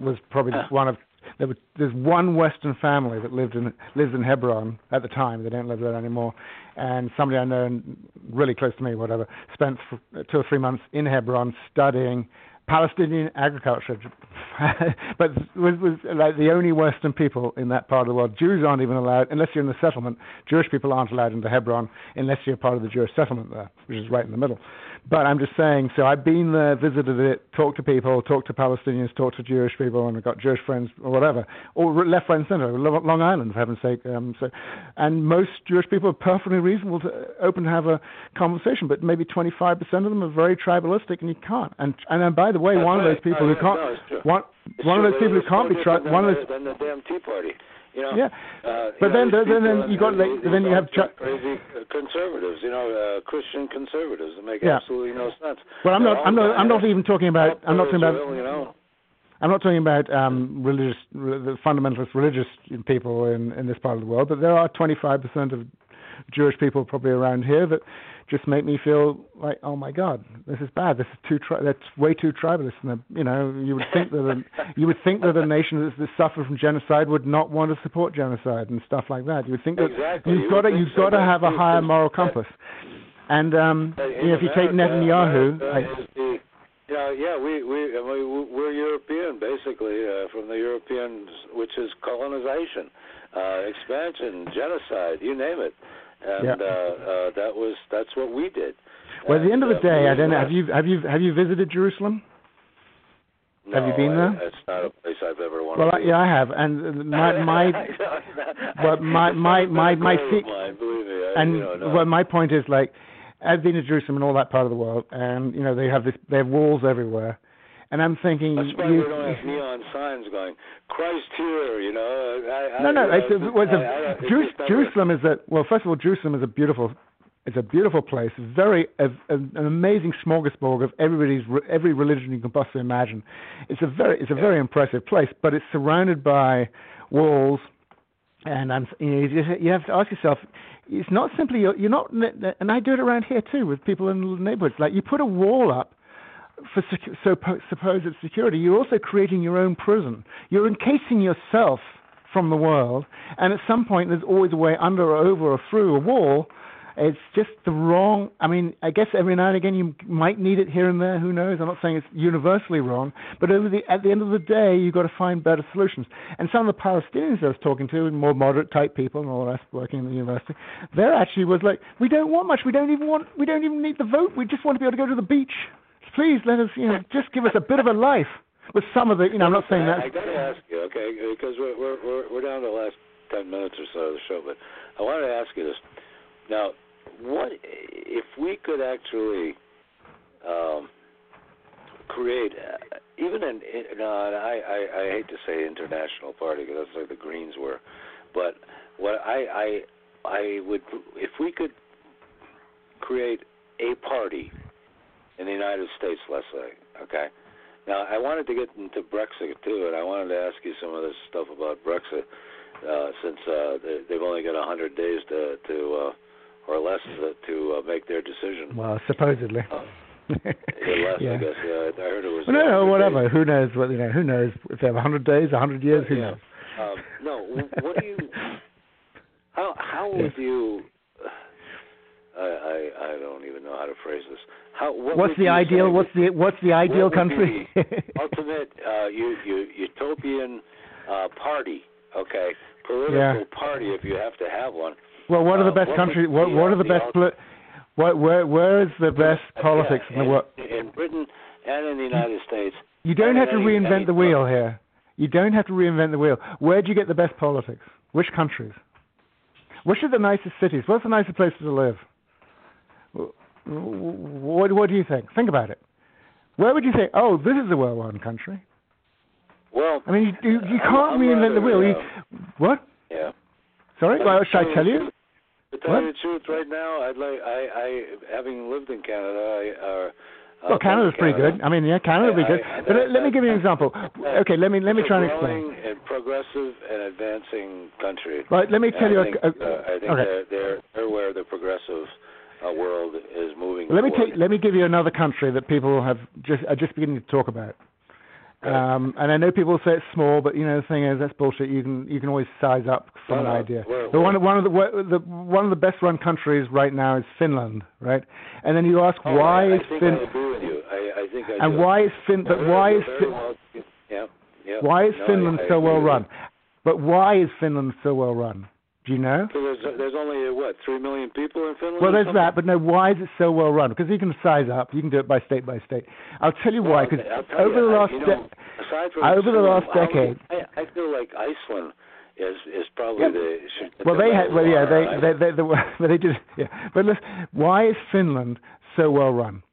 was probably one of. There was, there's one Western family that lived in lives in Hebron at the time. They don't live there anymore. And somebody I know, really close to me, whatever, spent two or three months in Hebron studying Palestinian agriculture, but was, was like the only Western people in that part of the world. Jews aren't even allowed, unless you're in the settlement. Jewish people aren't allowed into Hebron unless you're part of the Jewish settlement there, which is right in the middle. But I'm just saying, so I've been there, visited it, talked to people, talked to Palestinians, talked to Jewish people, and I've got Jewish friends or whatever, or left, right, and center, Lo- Long Island, for heaven's sake. Um, so, and most Jewish people are perfectly reasonable to open to have a conversation, but maybe 25% of them are very tribalistic, and you can't. And and then, by the way, That's one of those people who can't, no, one one of those people who can't be different one of those than the damn Tea Party. You know, Yeah. Uh, But then- know, then- then you got, like, then you have are crazy conservatives. You know, uh, Christian conservatives that make Yeah. absolutely no sense. Well, I'm They're not. I'm not. I'm not even talking about. I'm not talking about. You know, I'm not talking about um, religious, re- the fundamentalist religious people in, in this part of the world, but there are 25% of Jewish people probably around here that just make me feel like, oh my God, this is bad. This is too. Tri- that's way too tribalist. And you know, you would think that a, you would think that a nation that's, that suffered from genocide would not want to support genocide and stuff like that. You would think that Exactly. you've got to you've so, got to have a higher moral compass. And um, you know, if you take Netanyahu, I, you yeah, we we I mean, we're European basically uh, from the Europeans, which is colonization, uh, expansion, genocide, you name it, and Yeah. uh, uh, that was that's what we did. well, at the end of the uh, day, I don't know. Have you have you have you visited Jerusalem? have you No, been I- there? It's not a place I've ever wanted. Well, to I, yeah, I have, and my my But my- my- my- my feet. feet- me, I, and you know, no. well, my point is like I've been to Jerusalem and all that part of the world, and you know they have this they have walls everywhere, and I'm thinking That's why you, we don't have neon signs going, Christ here, you know. I, I, no no you know, it's, a, well, it's I- a, I don't- it's Jeru- just never- Jerusalem is a well first of all Jerusalem is a beautiful it's a beautiful place. Very a, a, an amazing smorgasbord of everybody's every religion you can possibly imagine. It's a very it's a very impressive place but it's surrounded by walls. And I'm, you, know, you, just, you have to ask yourself, it's not simply you're, you're not, and I do it around here too with people in the neighborhoods. Like you put a wall up for so supposed security, you're also creating your own prison. You're encasing yourself from the world, and at some point there's always a way under or over or through a wall. It's just the wrong. I mean, I guess every now and again you might need it here and there. Who knows? I'm not saying it's universally wrong, but the, at the end of the day, you've got to find better solutions. And some of the Palestinians I was talking to, more moderate type people and all the rest, working in the university, there actually was like, we don't want much. We don't even want. We don't even need the vote. We just want to be able to go to the beach. Please let us, you know, just give us a bit of a life. With some of the, you know, I'm not saying that. I got to ask you, okay, because we're, we're we're we're down to the last ten minutes or so of the show, but I wanted to ask you this. Now, what if we could actually um, create uh, even an no, I, I I hate to say international party because that's like the Greens were, but what I I I would if we could create a party in the United States, let's say, okay. Now I wanted to get into Brexit too, and I wanted to ask you some of this stuff about Brexit, uh, since uh, they, they've only got a hundred days to to uh, or less to, to uh, make their decision. Well, supposedly. Uh, yeah, I guess. Yeah, I heard it was. Well, no, no, whatever. days. Who knows? What you know? Who knows if they have a hundred days, a hundred years? Who Yeah. knows? Um, no, what do you? How how would you? I, I I don't even know how to phrase this. How what What's the ideal? say What's the what's the ideal country? be ultimate uh, utopian uh, party? Okay, political Yeah. party if you have to have one. well, what are the uh, best what countries? What what are the the best? ult- Poli- what where where is the best Uh, politics in the world? In Britain and in the United States. You don't have to any- reinvent any the wheel here. You don't have to reinvent the wheel. Where do you get the best politics? Which countries? Which are the nicest cities? What's the nicest places to live? Wh- What, what do you think? Think about it. Where would you say, oh, this is a well-run country? Well, I mean, you, you, you can't I'm reinvent the rather, wheel. You, uh, what? yeah. Sorry? Well, should I tell you? To tell you the truth, right now, I'd like I, I having lived in Canada, I uh, Well, Canada's pretty good. I mean, yeah, Canada would be good. I- But let, let me give you an example. Okay, let me let me try and a explain. and progressive and advancing country. Right, let me And tell you. I think, a, a, uh, I think okay. they're, they're they're where the progressive uh, world is moving. Let me take, let me give you another country that people have just are just beginning to talk about. Um, and I know people say it's small, but you know the thing is that's bullshit. You can you can always size up from an idea. we're- But one of one of the, the one of the best run countries right now is Finland, right? And then you ask Oh, why I, is I think Fin I agree with you. I, I think I and do. why is Fin but why is Fin- well- yeah, yeah. why is No, Finland I so well run? But why is Finland so well run? Do you know? So there's there's only what three million people in Finland. Well, there's that, but no, why is it so well run? Because you can size up, you can do it by state by state. I'll tell you why. Because I'll over the I- last you de- know, aside from over the last decade- I, I feel like Iceland is is probably Yeah. the should, Well, the they had, well, yeah, they, they, they, they, but they did, yeah. But listen, why is Finland so well run?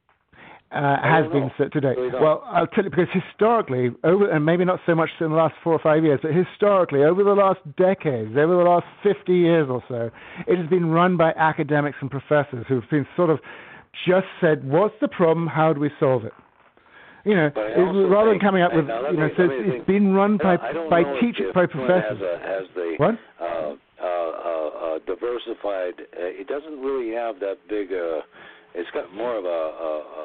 Uh, has been set today. Really. Well, I'll tell you because historically, over and maybe not so much in the last four or five years, but historically, over the last decades, over the last 50 years or so, it has been run by academics and professors who've been sort of just said, "What's the problem? How do we solve it?" You know, But I it- also rather than coming up with, you know, me- so it's, think. been run by by teachers, by professors. Has, a, has the What? Uh, uh, uh, uh, diversified. Uh, it doesn't really have that big. It's got more of a, a, a,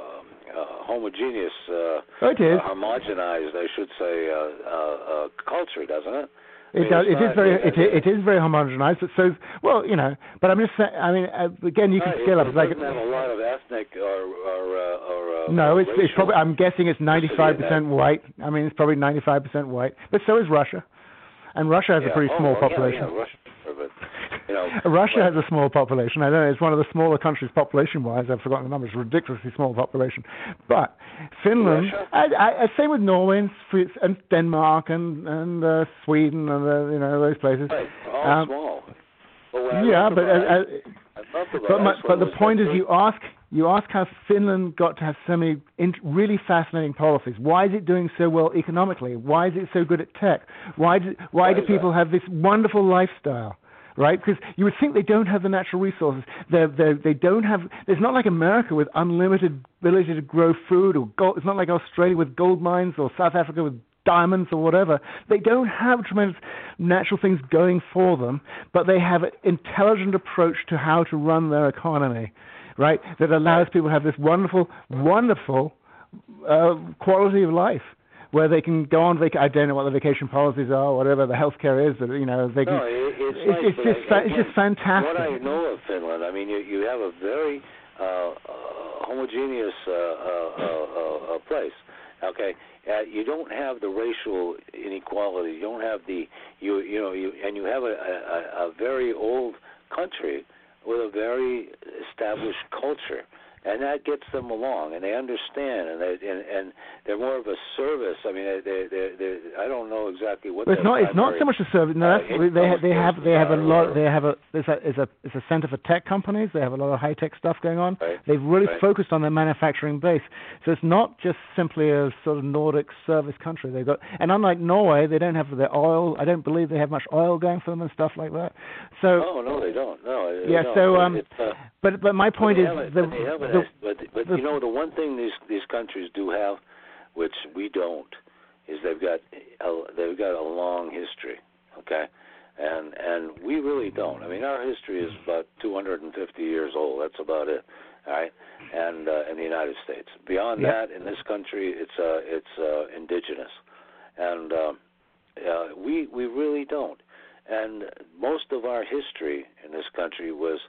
a homogeneous, uh, Oh, it is. uh, homogenized, I should say, uh, uh, uh, culture, doesn't it? I It mean, does. It is very. it- It, it is very homogenized. So well, you know. But I'm just saying. I mean, uh, again, you can scale it, up. It It's like doesn't have a lot of ethnic or or uh, or. Uh, no, it's it's probably. I'm guessing it's 95% white. I mean, it's probably 95 percent white. But so is Russia, and Russia has yeah. a pretty oh, small well, population. Yeah, yeah, Russia, you know, Russia has a small population. I don't know. It's one of the smaller countries population-wise. I've forgotten the numbers. It's ridiculously small population. But Finland, I, I, same with Norway and, Swe- and Denmark and and uh, Sweden and uh, you know those places. Right, all Um, small. But Yeah, but uh, uh, I loved about But, my, but the point is, you ask you ask how Finland got to have so many in, really fascinating policies. Why is it doing so well economically? Why is it so good at tech? Why do why, Why do people have this wonderful lifestyle? Right, because you would think they don't have the natural resources. They're, they're, they don't have. It's not like America with unlimited ability to grow food, or gold. It's not like Australia with gold mines, or South Africa with diamonds or whatever. They don't have tremendous natural things going for them, but they have an intelligent approach to how to run their economy, right? That allows people to have this wonderful, wonderful uh, quality of life. Where they can go on vacation, I don't know what the vacation policies are, whatever the healthcare is, but you know they can. No, it, it's, it's, nice, it's just fa- it's just fantastic. What I know of Finland, I mean, you you have a very uh, uh, homogeneous uh, uh, uh, uh, place. Okay, uh, you don't have the racial inequality. You don't have the you you know you and you have a, a, a very old country with a very established culture. And that gets them along, and they understand, and they and, and they're more of a service. I mean, they they they I don't know exactly what. But it's not. It's not so much a service. No, that's, Uh, they have. They have. They have a lot. They have a. It's a. It's a. It's a center for tech companies. They have a lot of high tech stuff going on. Right. They've really Right. focused on their manufacturing base. So it's not just simply a sort of Nordic service country. They've got. And unlike Norway, they don't have their oil. I don't believe they have much oil going for them and stuff like that. So. Oh no, they don't. No. they Yeah, don't. so, But um, uh, But but my point is they the, they the but but, the- you know the one thing these these countries do have, which we don't, is they've got a, they've got a long history. Okay, and and we really don't. I mean, our history is about 250 years old. That's about it. All right, and uh, in the United States. Beyond Yeah. that, in this country, it's uh, it's uh, indigenous, and um, uh, we we really don't. And most of our history in this country was,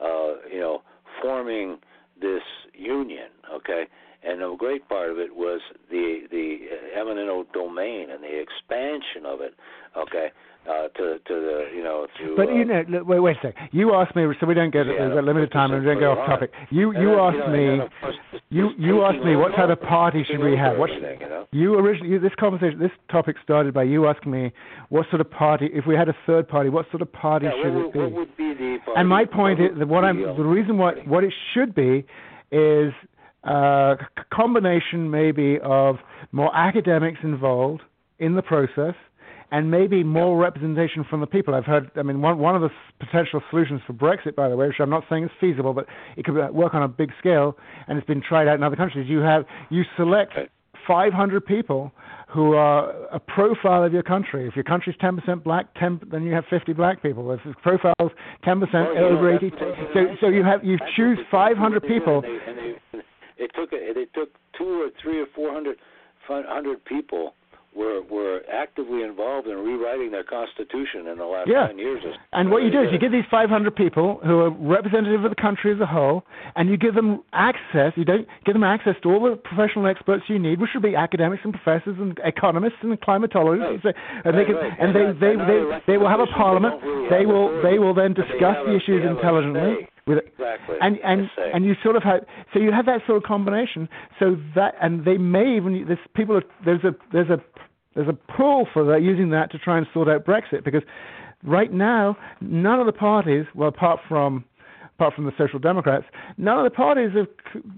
uh, you know, forming this union. Okay, and a great part of it was the the eminent domain and the expansion of it. Okay, uh, to to the you know to. But uh, you know, look, wait, wait a sec. You asked me, so we don't get Yeah, we've limited time and we don't go off topic. You you then, asked know, me. and then, of course, You you asked me what type of party should we have? What you know? you originally you, this conversation this topic started by you asking me what sort of party if we had a third party what sort of party Yeah, should what, it be? what would be the party? and my point what is that what I'm the reason what what it should be is a c- combination maybe of more academics involved in the process and maybe more representation from the people. I've heard. I mean, one one of the s- potential solutions for Brexit, by the way, which I'm not saying is feasible, but it could uh, work on a big scale, and it's been tried out in other countries. You have you select uh, 500 people who are a profile of your country. If your country's 10% black, 10, then you have 50 black people. If the profile's 10% Well, you know, over 80, so so you have you choose 500 what they did, people. And they, and they, it took it took two or three or four hundred hundred people were were actively involved in rewriting their constitution in the last Yeah. nine years. or so. And what you do is you give these 500 people who are representative of the country as a whole, and you give them access. You don't give them access to all the professional experts you need, which should be academics and professors and economists and climatologists, Right. and, so, and they can, right. and And they they, elected they will have a they parliament. really They will they will then discuss the issues they intelligently. With Exactly. and and and you sort of have so you have that sort of combination. So that and they may even this people are there's a there's a there's a pull for that using that to try and sort out Brexit because right now none of the parties, well apart from apart from the Social Democrats, none of the parties have,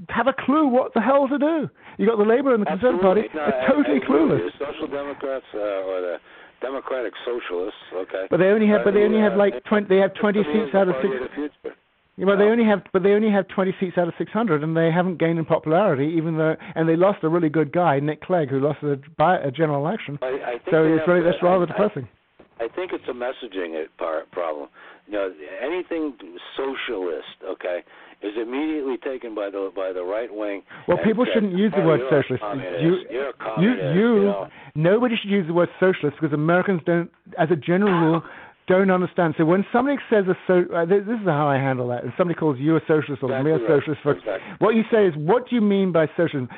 have a clue what the hell to do. You got the Labour and the Conservative Party, No, they're totally I clueless. you. Social Democrats uh, or the Democratic Socialists, okay. But they only have, but they only have Uh, like twenty. They have twenty seats out of six. Of the future. Yeah, well, they only have, but they only have 20 seats out of 600, and they haven't gained in popularity, even though, and they lost a really good guy, Nick Clegg, who lost a, by a general election. I, I think So it's really that's rather I- I- depressing. I think it's a messaging uh, part problem. You know, anything socialist, okay, is immediately taken by the by the right wing. Well, people said, shouldn't use the "Oh, word you're socialist. You, you're a you, you, you know. nobody should use the word socialist because Americans don't, as a general rule, don't understand. So when somebody says a so, uh, this, this is how I handle that. And somebody calls you a socialist or me a Exactly right. socialist, for, Exactly. what you say is, what do you mean by socialism?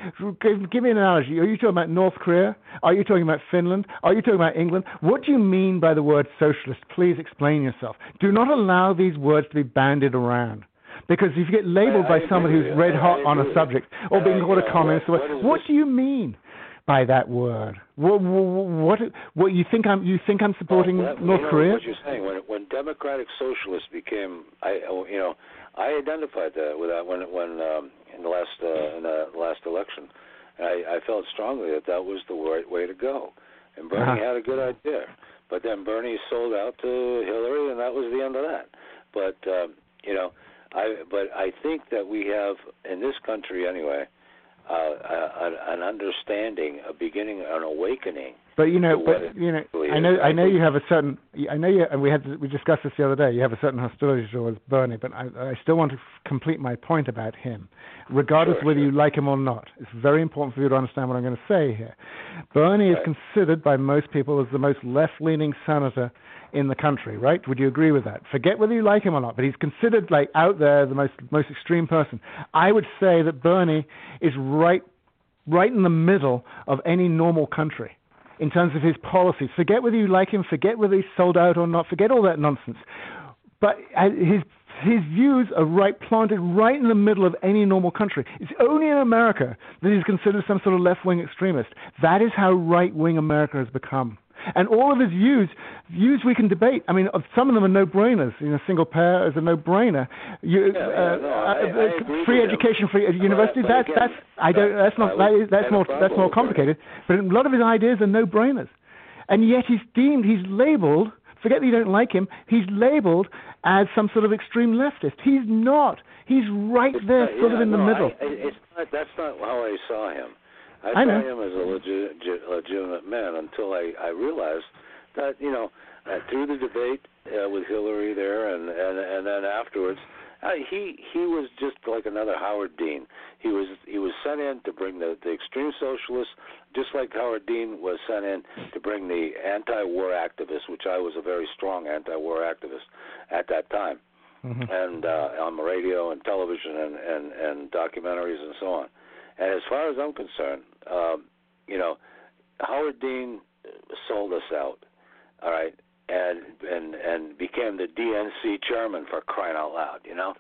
Give, give me an analogy. Are you talking about North Korea? Are you talking about Finland? Are you talking about England? What do you mean by the word socialist? Please explain yourself. Do not allow these words to be bandied around. Because if you get labeled I- by I somebody who's red hot I on a subject or Uh, being called a communist, what- what do you mean by that word? What, what, what you think I'm? You think I'm supporting Well, that- North you know Korea? What you're saying when when democratic socialists became, I oh, you know, I identified that with that when when um, in the last uh, in the last election, I, I felt strongly that that was the right way to go, and Bernie Uh-huh. had a good idea, but then Bernie sold out to Hillary, and that was the end of that. But um, you know, I but I think that we have in this country anyway. Uh, a, an understanding, a beginning, an awakening But you know, but you know, really I know, I know you have a certain, I know you, and we had, we discussed this the other day. You have a certain hostility towards Bernie, but I, I still want to complete my point about him, regardless Sure, whether sure. you like him or not. It's very important for you to understand what I'm going to say here. Bernie is considered by most people as the most left-leaning senator in the country, right? Would you agree with that? Forget whether you like him or not, but he's considered like out there the most most extreme person. I would say that Bernie is right right in the middle of any normal country in terms of his policies. Forget whether you like him, forget whether he's sold out or not, forget all that nonsense. But uh, his his views are right planted right in the middle of any normal country. It's only in America that he's considered some sort of left wing extremist. That is how right wing America has become. And all of his views, views we can debate. I mean, some of them are no-brainers. You know, single payer is a no-brainer. You, Yeah, yeah, uh, no, uh, I- I uh, free education, free But- university. but That's again, that's I don't. That's not that is, that's more that's more complicated. But a lot of his ideas are no-brainers, and yet he's deemed he's labeled. Forget that you don't like him. He's labeled as some sort of extreme leftist. He's not. He's right there, not- sort yeah, of in the middle. I- it's not, that's not how I saw him. I, I saw know. him as a legit, legit- legitimate man until I, I realized that you know uh, through the debate uh, with Hillary there, and and and then afterwards, uh, he he was just like another Howard Dean. He was he was sent in to bring the the extreme socialists, just like Howard Dean was sent in to bring the anti-war activists, which I was a very strong anti-war activist at that time Mhm. and uh, on the radio and television and, and, and documentaries and so on. And as far as I'm concerned, um, you know, Howard Dean sold us out, all right, and and and became the DNC chairman for crying out loud, you know.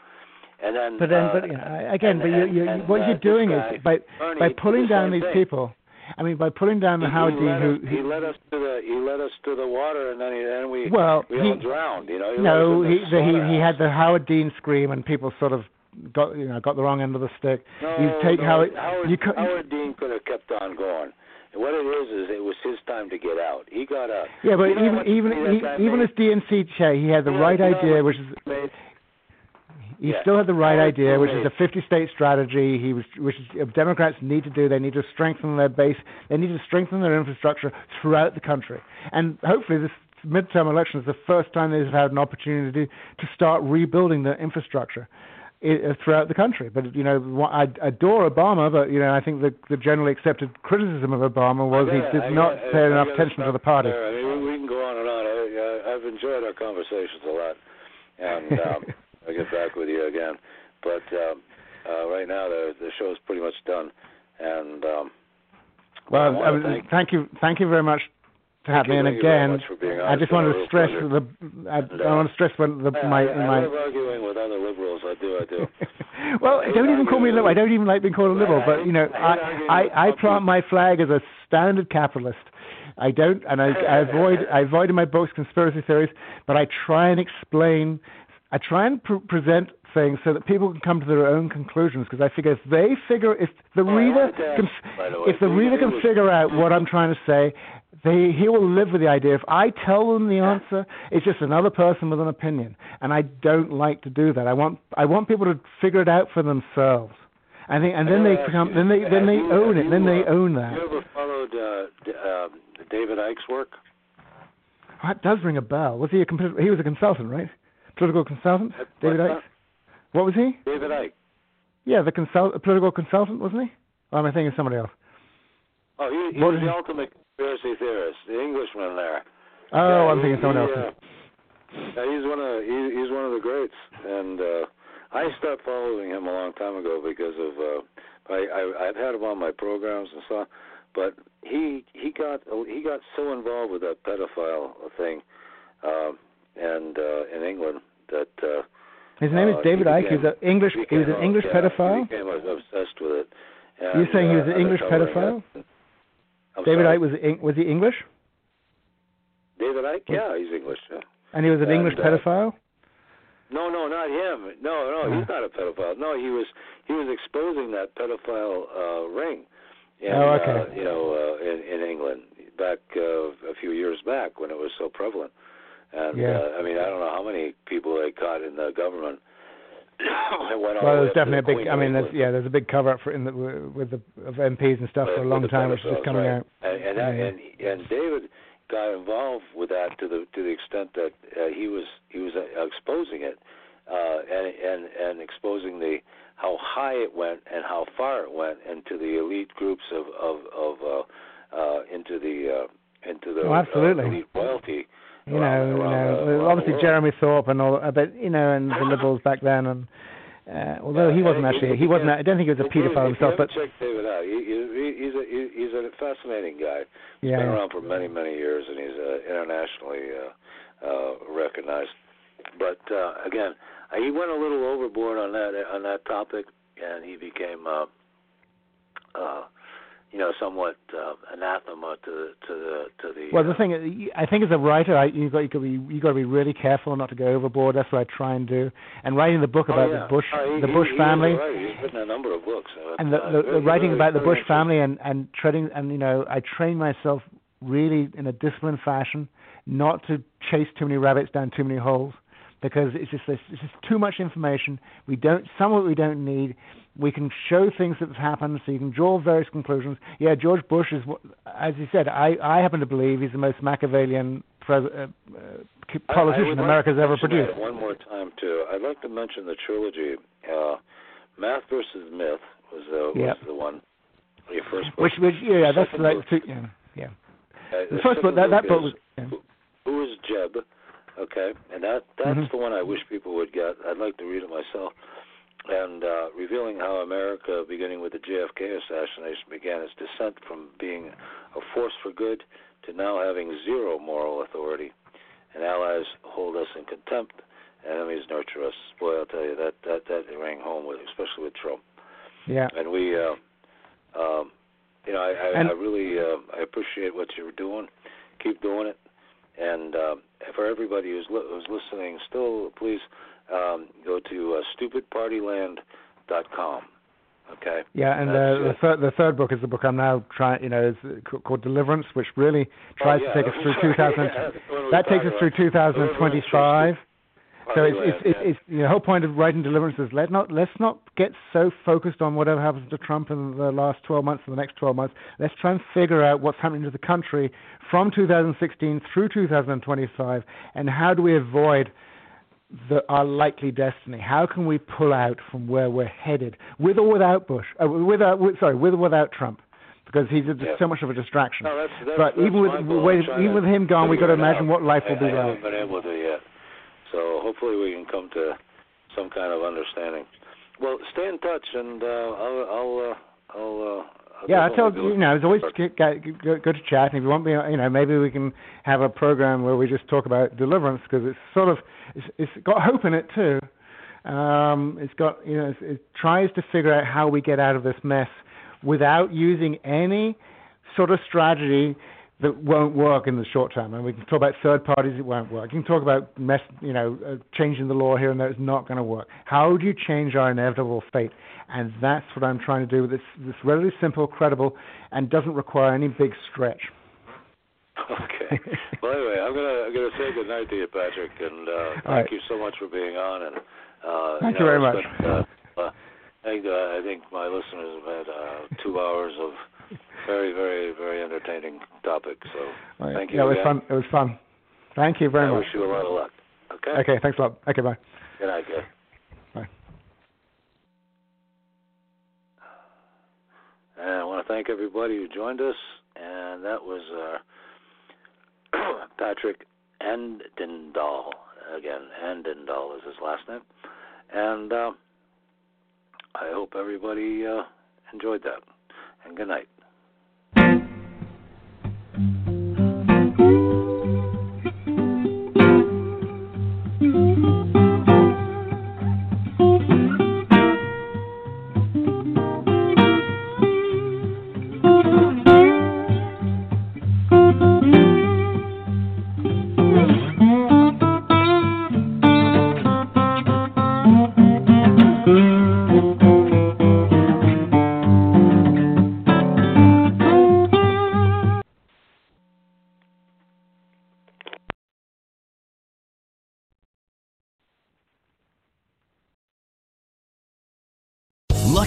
And then, But then, uh, but you know, again, and- but you, you, and, what uh, you're doing this is by Bernie, by pulling down these thing. people. I mean, by pulling down the Howard Dean, who, us, he led us to the he led us to the water, and then he, then we Well, we all he- drowned. You know, he no, he the, he he had the Howard Dean scream, and people sort of got you know got the wrong end of the stick. No, you take no, Howard, Howard, you co- Howard Dean could have kept on going. What it is is it was his time to get out. He got out. yeah, but You know even even he, even as DNC chair, he had the know- right you know idea, which is he made? he Yeah. still had the right Howard idea, which is a 50-state strategy. He was, which is, uh, Democrats need to do. They need to strengthen their base. They need to strengthen their infrastructure throughout the country. And hopefully, this midterm election is the first time they've had an opportunity to start rebuilding the infrastructure i- uh, throughout the country. But you know, I adore Obama, but you know, I think the, the generally accepted criticism of Obama was I he gotta- did I not gotta- pay I enough attention to the party. there. I mean, we, we can go on and on. I, I've enjoyed our conversations a lot, and um, I'll get back with you again. But um, uh, right now, the the show's pretty much done, and um, Well, I was- thank- thank you, thank you very much to have me. you, And again, much for being on. I just wanted to stress pleasure. the. I, And, I want to stress when the I, my I, I my. love arguing with other liberals. I do. I do. well, I don't even call me a liberal. I don't even like being called a liberal. But you know, I I I, plant my flag as a standard capitalist. I don't, and I, I avoid I avoid in my books conspiracy theories, but I try and explain. I try and pr- present things so that people can come to their own conclusions. Because I figure if they figure, if the Oh, reader wanted to ask, can, the way, if the reader can figure out what I'm trying to say, they he will live with the idea. If I tell them the answer, it's just another person with an opinion, and I don't like to do that. I want I want people to figure it out for themselves. I think, and then they become, you, then they then they you- own it. Then you, they uh, own that. You ever followed uh, D- um, David Icke's work? That does ring a bell. Was he a comp- he was a consultant, right? Political consultant, David Icke. What was he? David Icke. Yeah, the consult political consultant, wasn't he? Or am I thinking of somebody else? Oh, he, he was the he? ultimate conspiracy theorist, the Englishman there. Oh, Yeah, I'm he- thinking someone he, else. Uh, yeah, he's one of he, he's one of the greats, and uh, I stopped following him a long time ago because of uh, I, I I've had him on my programs and stuff, but he he got he got so involved with that pedophile thing, uh, and uh, in England that. Uh, His name is uh, David he Icke. He became- an English. He was an English yeah, pedophile. He became obsessed with it. And, You're saying he was uh, an English pedophile? it. I'm David sorry? Icke was was he English? David Icke? Yeah, he's English. Yeah. And he was an And, English uh, pedophile. No, no, not him. No, no, he's Uh. not a pedophile. No, he was he was exposing that pedophile uh, ring. In, Oh, okay. Uh, you know, uh, in in England back uh, a few years back when it was so prevalent. And Yeah. uh, I mean, I don't know how many people they caught in the government. it went Well, there's definitely a big. I mean, there's, yeah, there's a big cover up for in the with the of MPs and stuff for a long time, which is just coming right. out. And and, that, Yeah. and and David got involved with that to the to the extent that uh, he was he was uh, exposing it uh, and and and exposing the how high it went and how far it went into the elite groups of of of uh, uh, into the uh, into the Oh, absolutely. uh, elite royalty. You around- know, you know, around obviously. Jeremy Thorpe and all, uh, but you know, and the liberals back then, and uh, although Yeah, he wasn't actually, he wasn't. I don't think he was a paedophile himself, but haven't David out. He, he, he's a he's a fascinating guy. He's yeah, been around for many, many years, and he's uh, internationally uh, uh, recognized. But uh, again, uh, he went a little overboard on that on that topic, and he became, uh, uh, you know, somewhat uh, anathema to the to the to the. Well, the uh, thing is, I think as a writer, I, you got you got to be you got to be really careful not to go overboard. That's what I try and do. And writing the book oh, about yeah. the Bush Oh, he- the Bush he family. right. He's written a number of books. and the, uh, the, very- the writing about the Bush family and and treading and you know I train myself really in a disciplined fashion not to chase too many rabbits down too many holes because it's just it's just too much information. We don't some of it we don't need. We can show things that have happened, so you can draw various conclusions. Yeah, George Bush is, as you said, I I happen to believe he's the most Machiavellian pres- uh, uh, I- I politician would like ever produced. One more time too. I'd like to mention the trilogy. Uh, Math versus Myth was the Yep. was the one. Your first book. Which which yeah, that's like two, yeah yeah. Uh, The first book that that book is was yeah. Who is Jeb? Okay, and that that's Mhm. the one I wish people would get. I'd like to read it myself. And uh, revealing how America, beginning with the JFK assassination, began its descent from being a force for good to now having zero moral authority, and allies hold us in contempt, and enemies nurture us. Boy, I'll tell you that that that rang home with, especially with Trump yeah. and we uh um you know i i, And- I really uh, i appreciate what you're doing keep doing it and uh, for everybody who's li- who's listening still please um go to uh, stupidpartyland.com okay Yeah, and uh, the third the third book is the book I'm now trying. You know, is called Deliverance, which really tries oh, yeah. to take us through 2000. Yeah, that's what we that takes us through 2025. So it's it's, it's, it's the whole point of writing Deliverance is let not let's not get so focused on whatever happens to Trump in the last 12 months and the next 12 months. Let's try and figure out what's happening to the country from 2016 through 2025, and how do we avoid the, our likely destiny? How can we pull out from where we're headed, with or without Bush? Uh, without, with, sorry, with or without Trump, because he's a, Yeah. so much of a distraction. No, that's, that's, but that's even with with even with him gone, we've got to imagine out. what life will I, be I like. haven't been able to yet. So hopefully we can come to some kind of understanding. Well, stay in touch, and uh, I'll I'll uh, I'll. Uh, I'll Yeah, I told you, know, it's always good, to chat. And if you want me, you know, maybe we can have a program where we just talk about deliverance because it's sort of, it's, it's got hope in it too. Um, it's got, you know, it's, it tries to figure out how we get out of this mess without using any sort of strategy that won't work in the short term. And we can talk about third parties, it won't work. You can talk about mess, you know, uh, changing the law here and there, it's not going to work. How do you change our inevitable fate? And that's what I'm trying to do with this, this relatively simple, credible, and doesn't require any big stretch. Okay. well, anyway, I'm gonna I'm gonna say good night to you, Patrick, and uh, thank right. you so much for being on. And uh, Thank you, you very it's been, uh, uh, I think uh, I think my listeners have had uh, two hours of very very very entertaining topic. So Right. thank you. Yeah, it was again. fun. It was fun. Thank you very I much. wish you a lot of luck. Okay. Okay, thanks a lot. Okay, bye. Good night, guys. Bye. And I want to thank everybody who joined us. And that was uh, Patrick Andendall. Again, Andendall is his last name. And uh, I hope everybody uh, enjoyed that. And good night.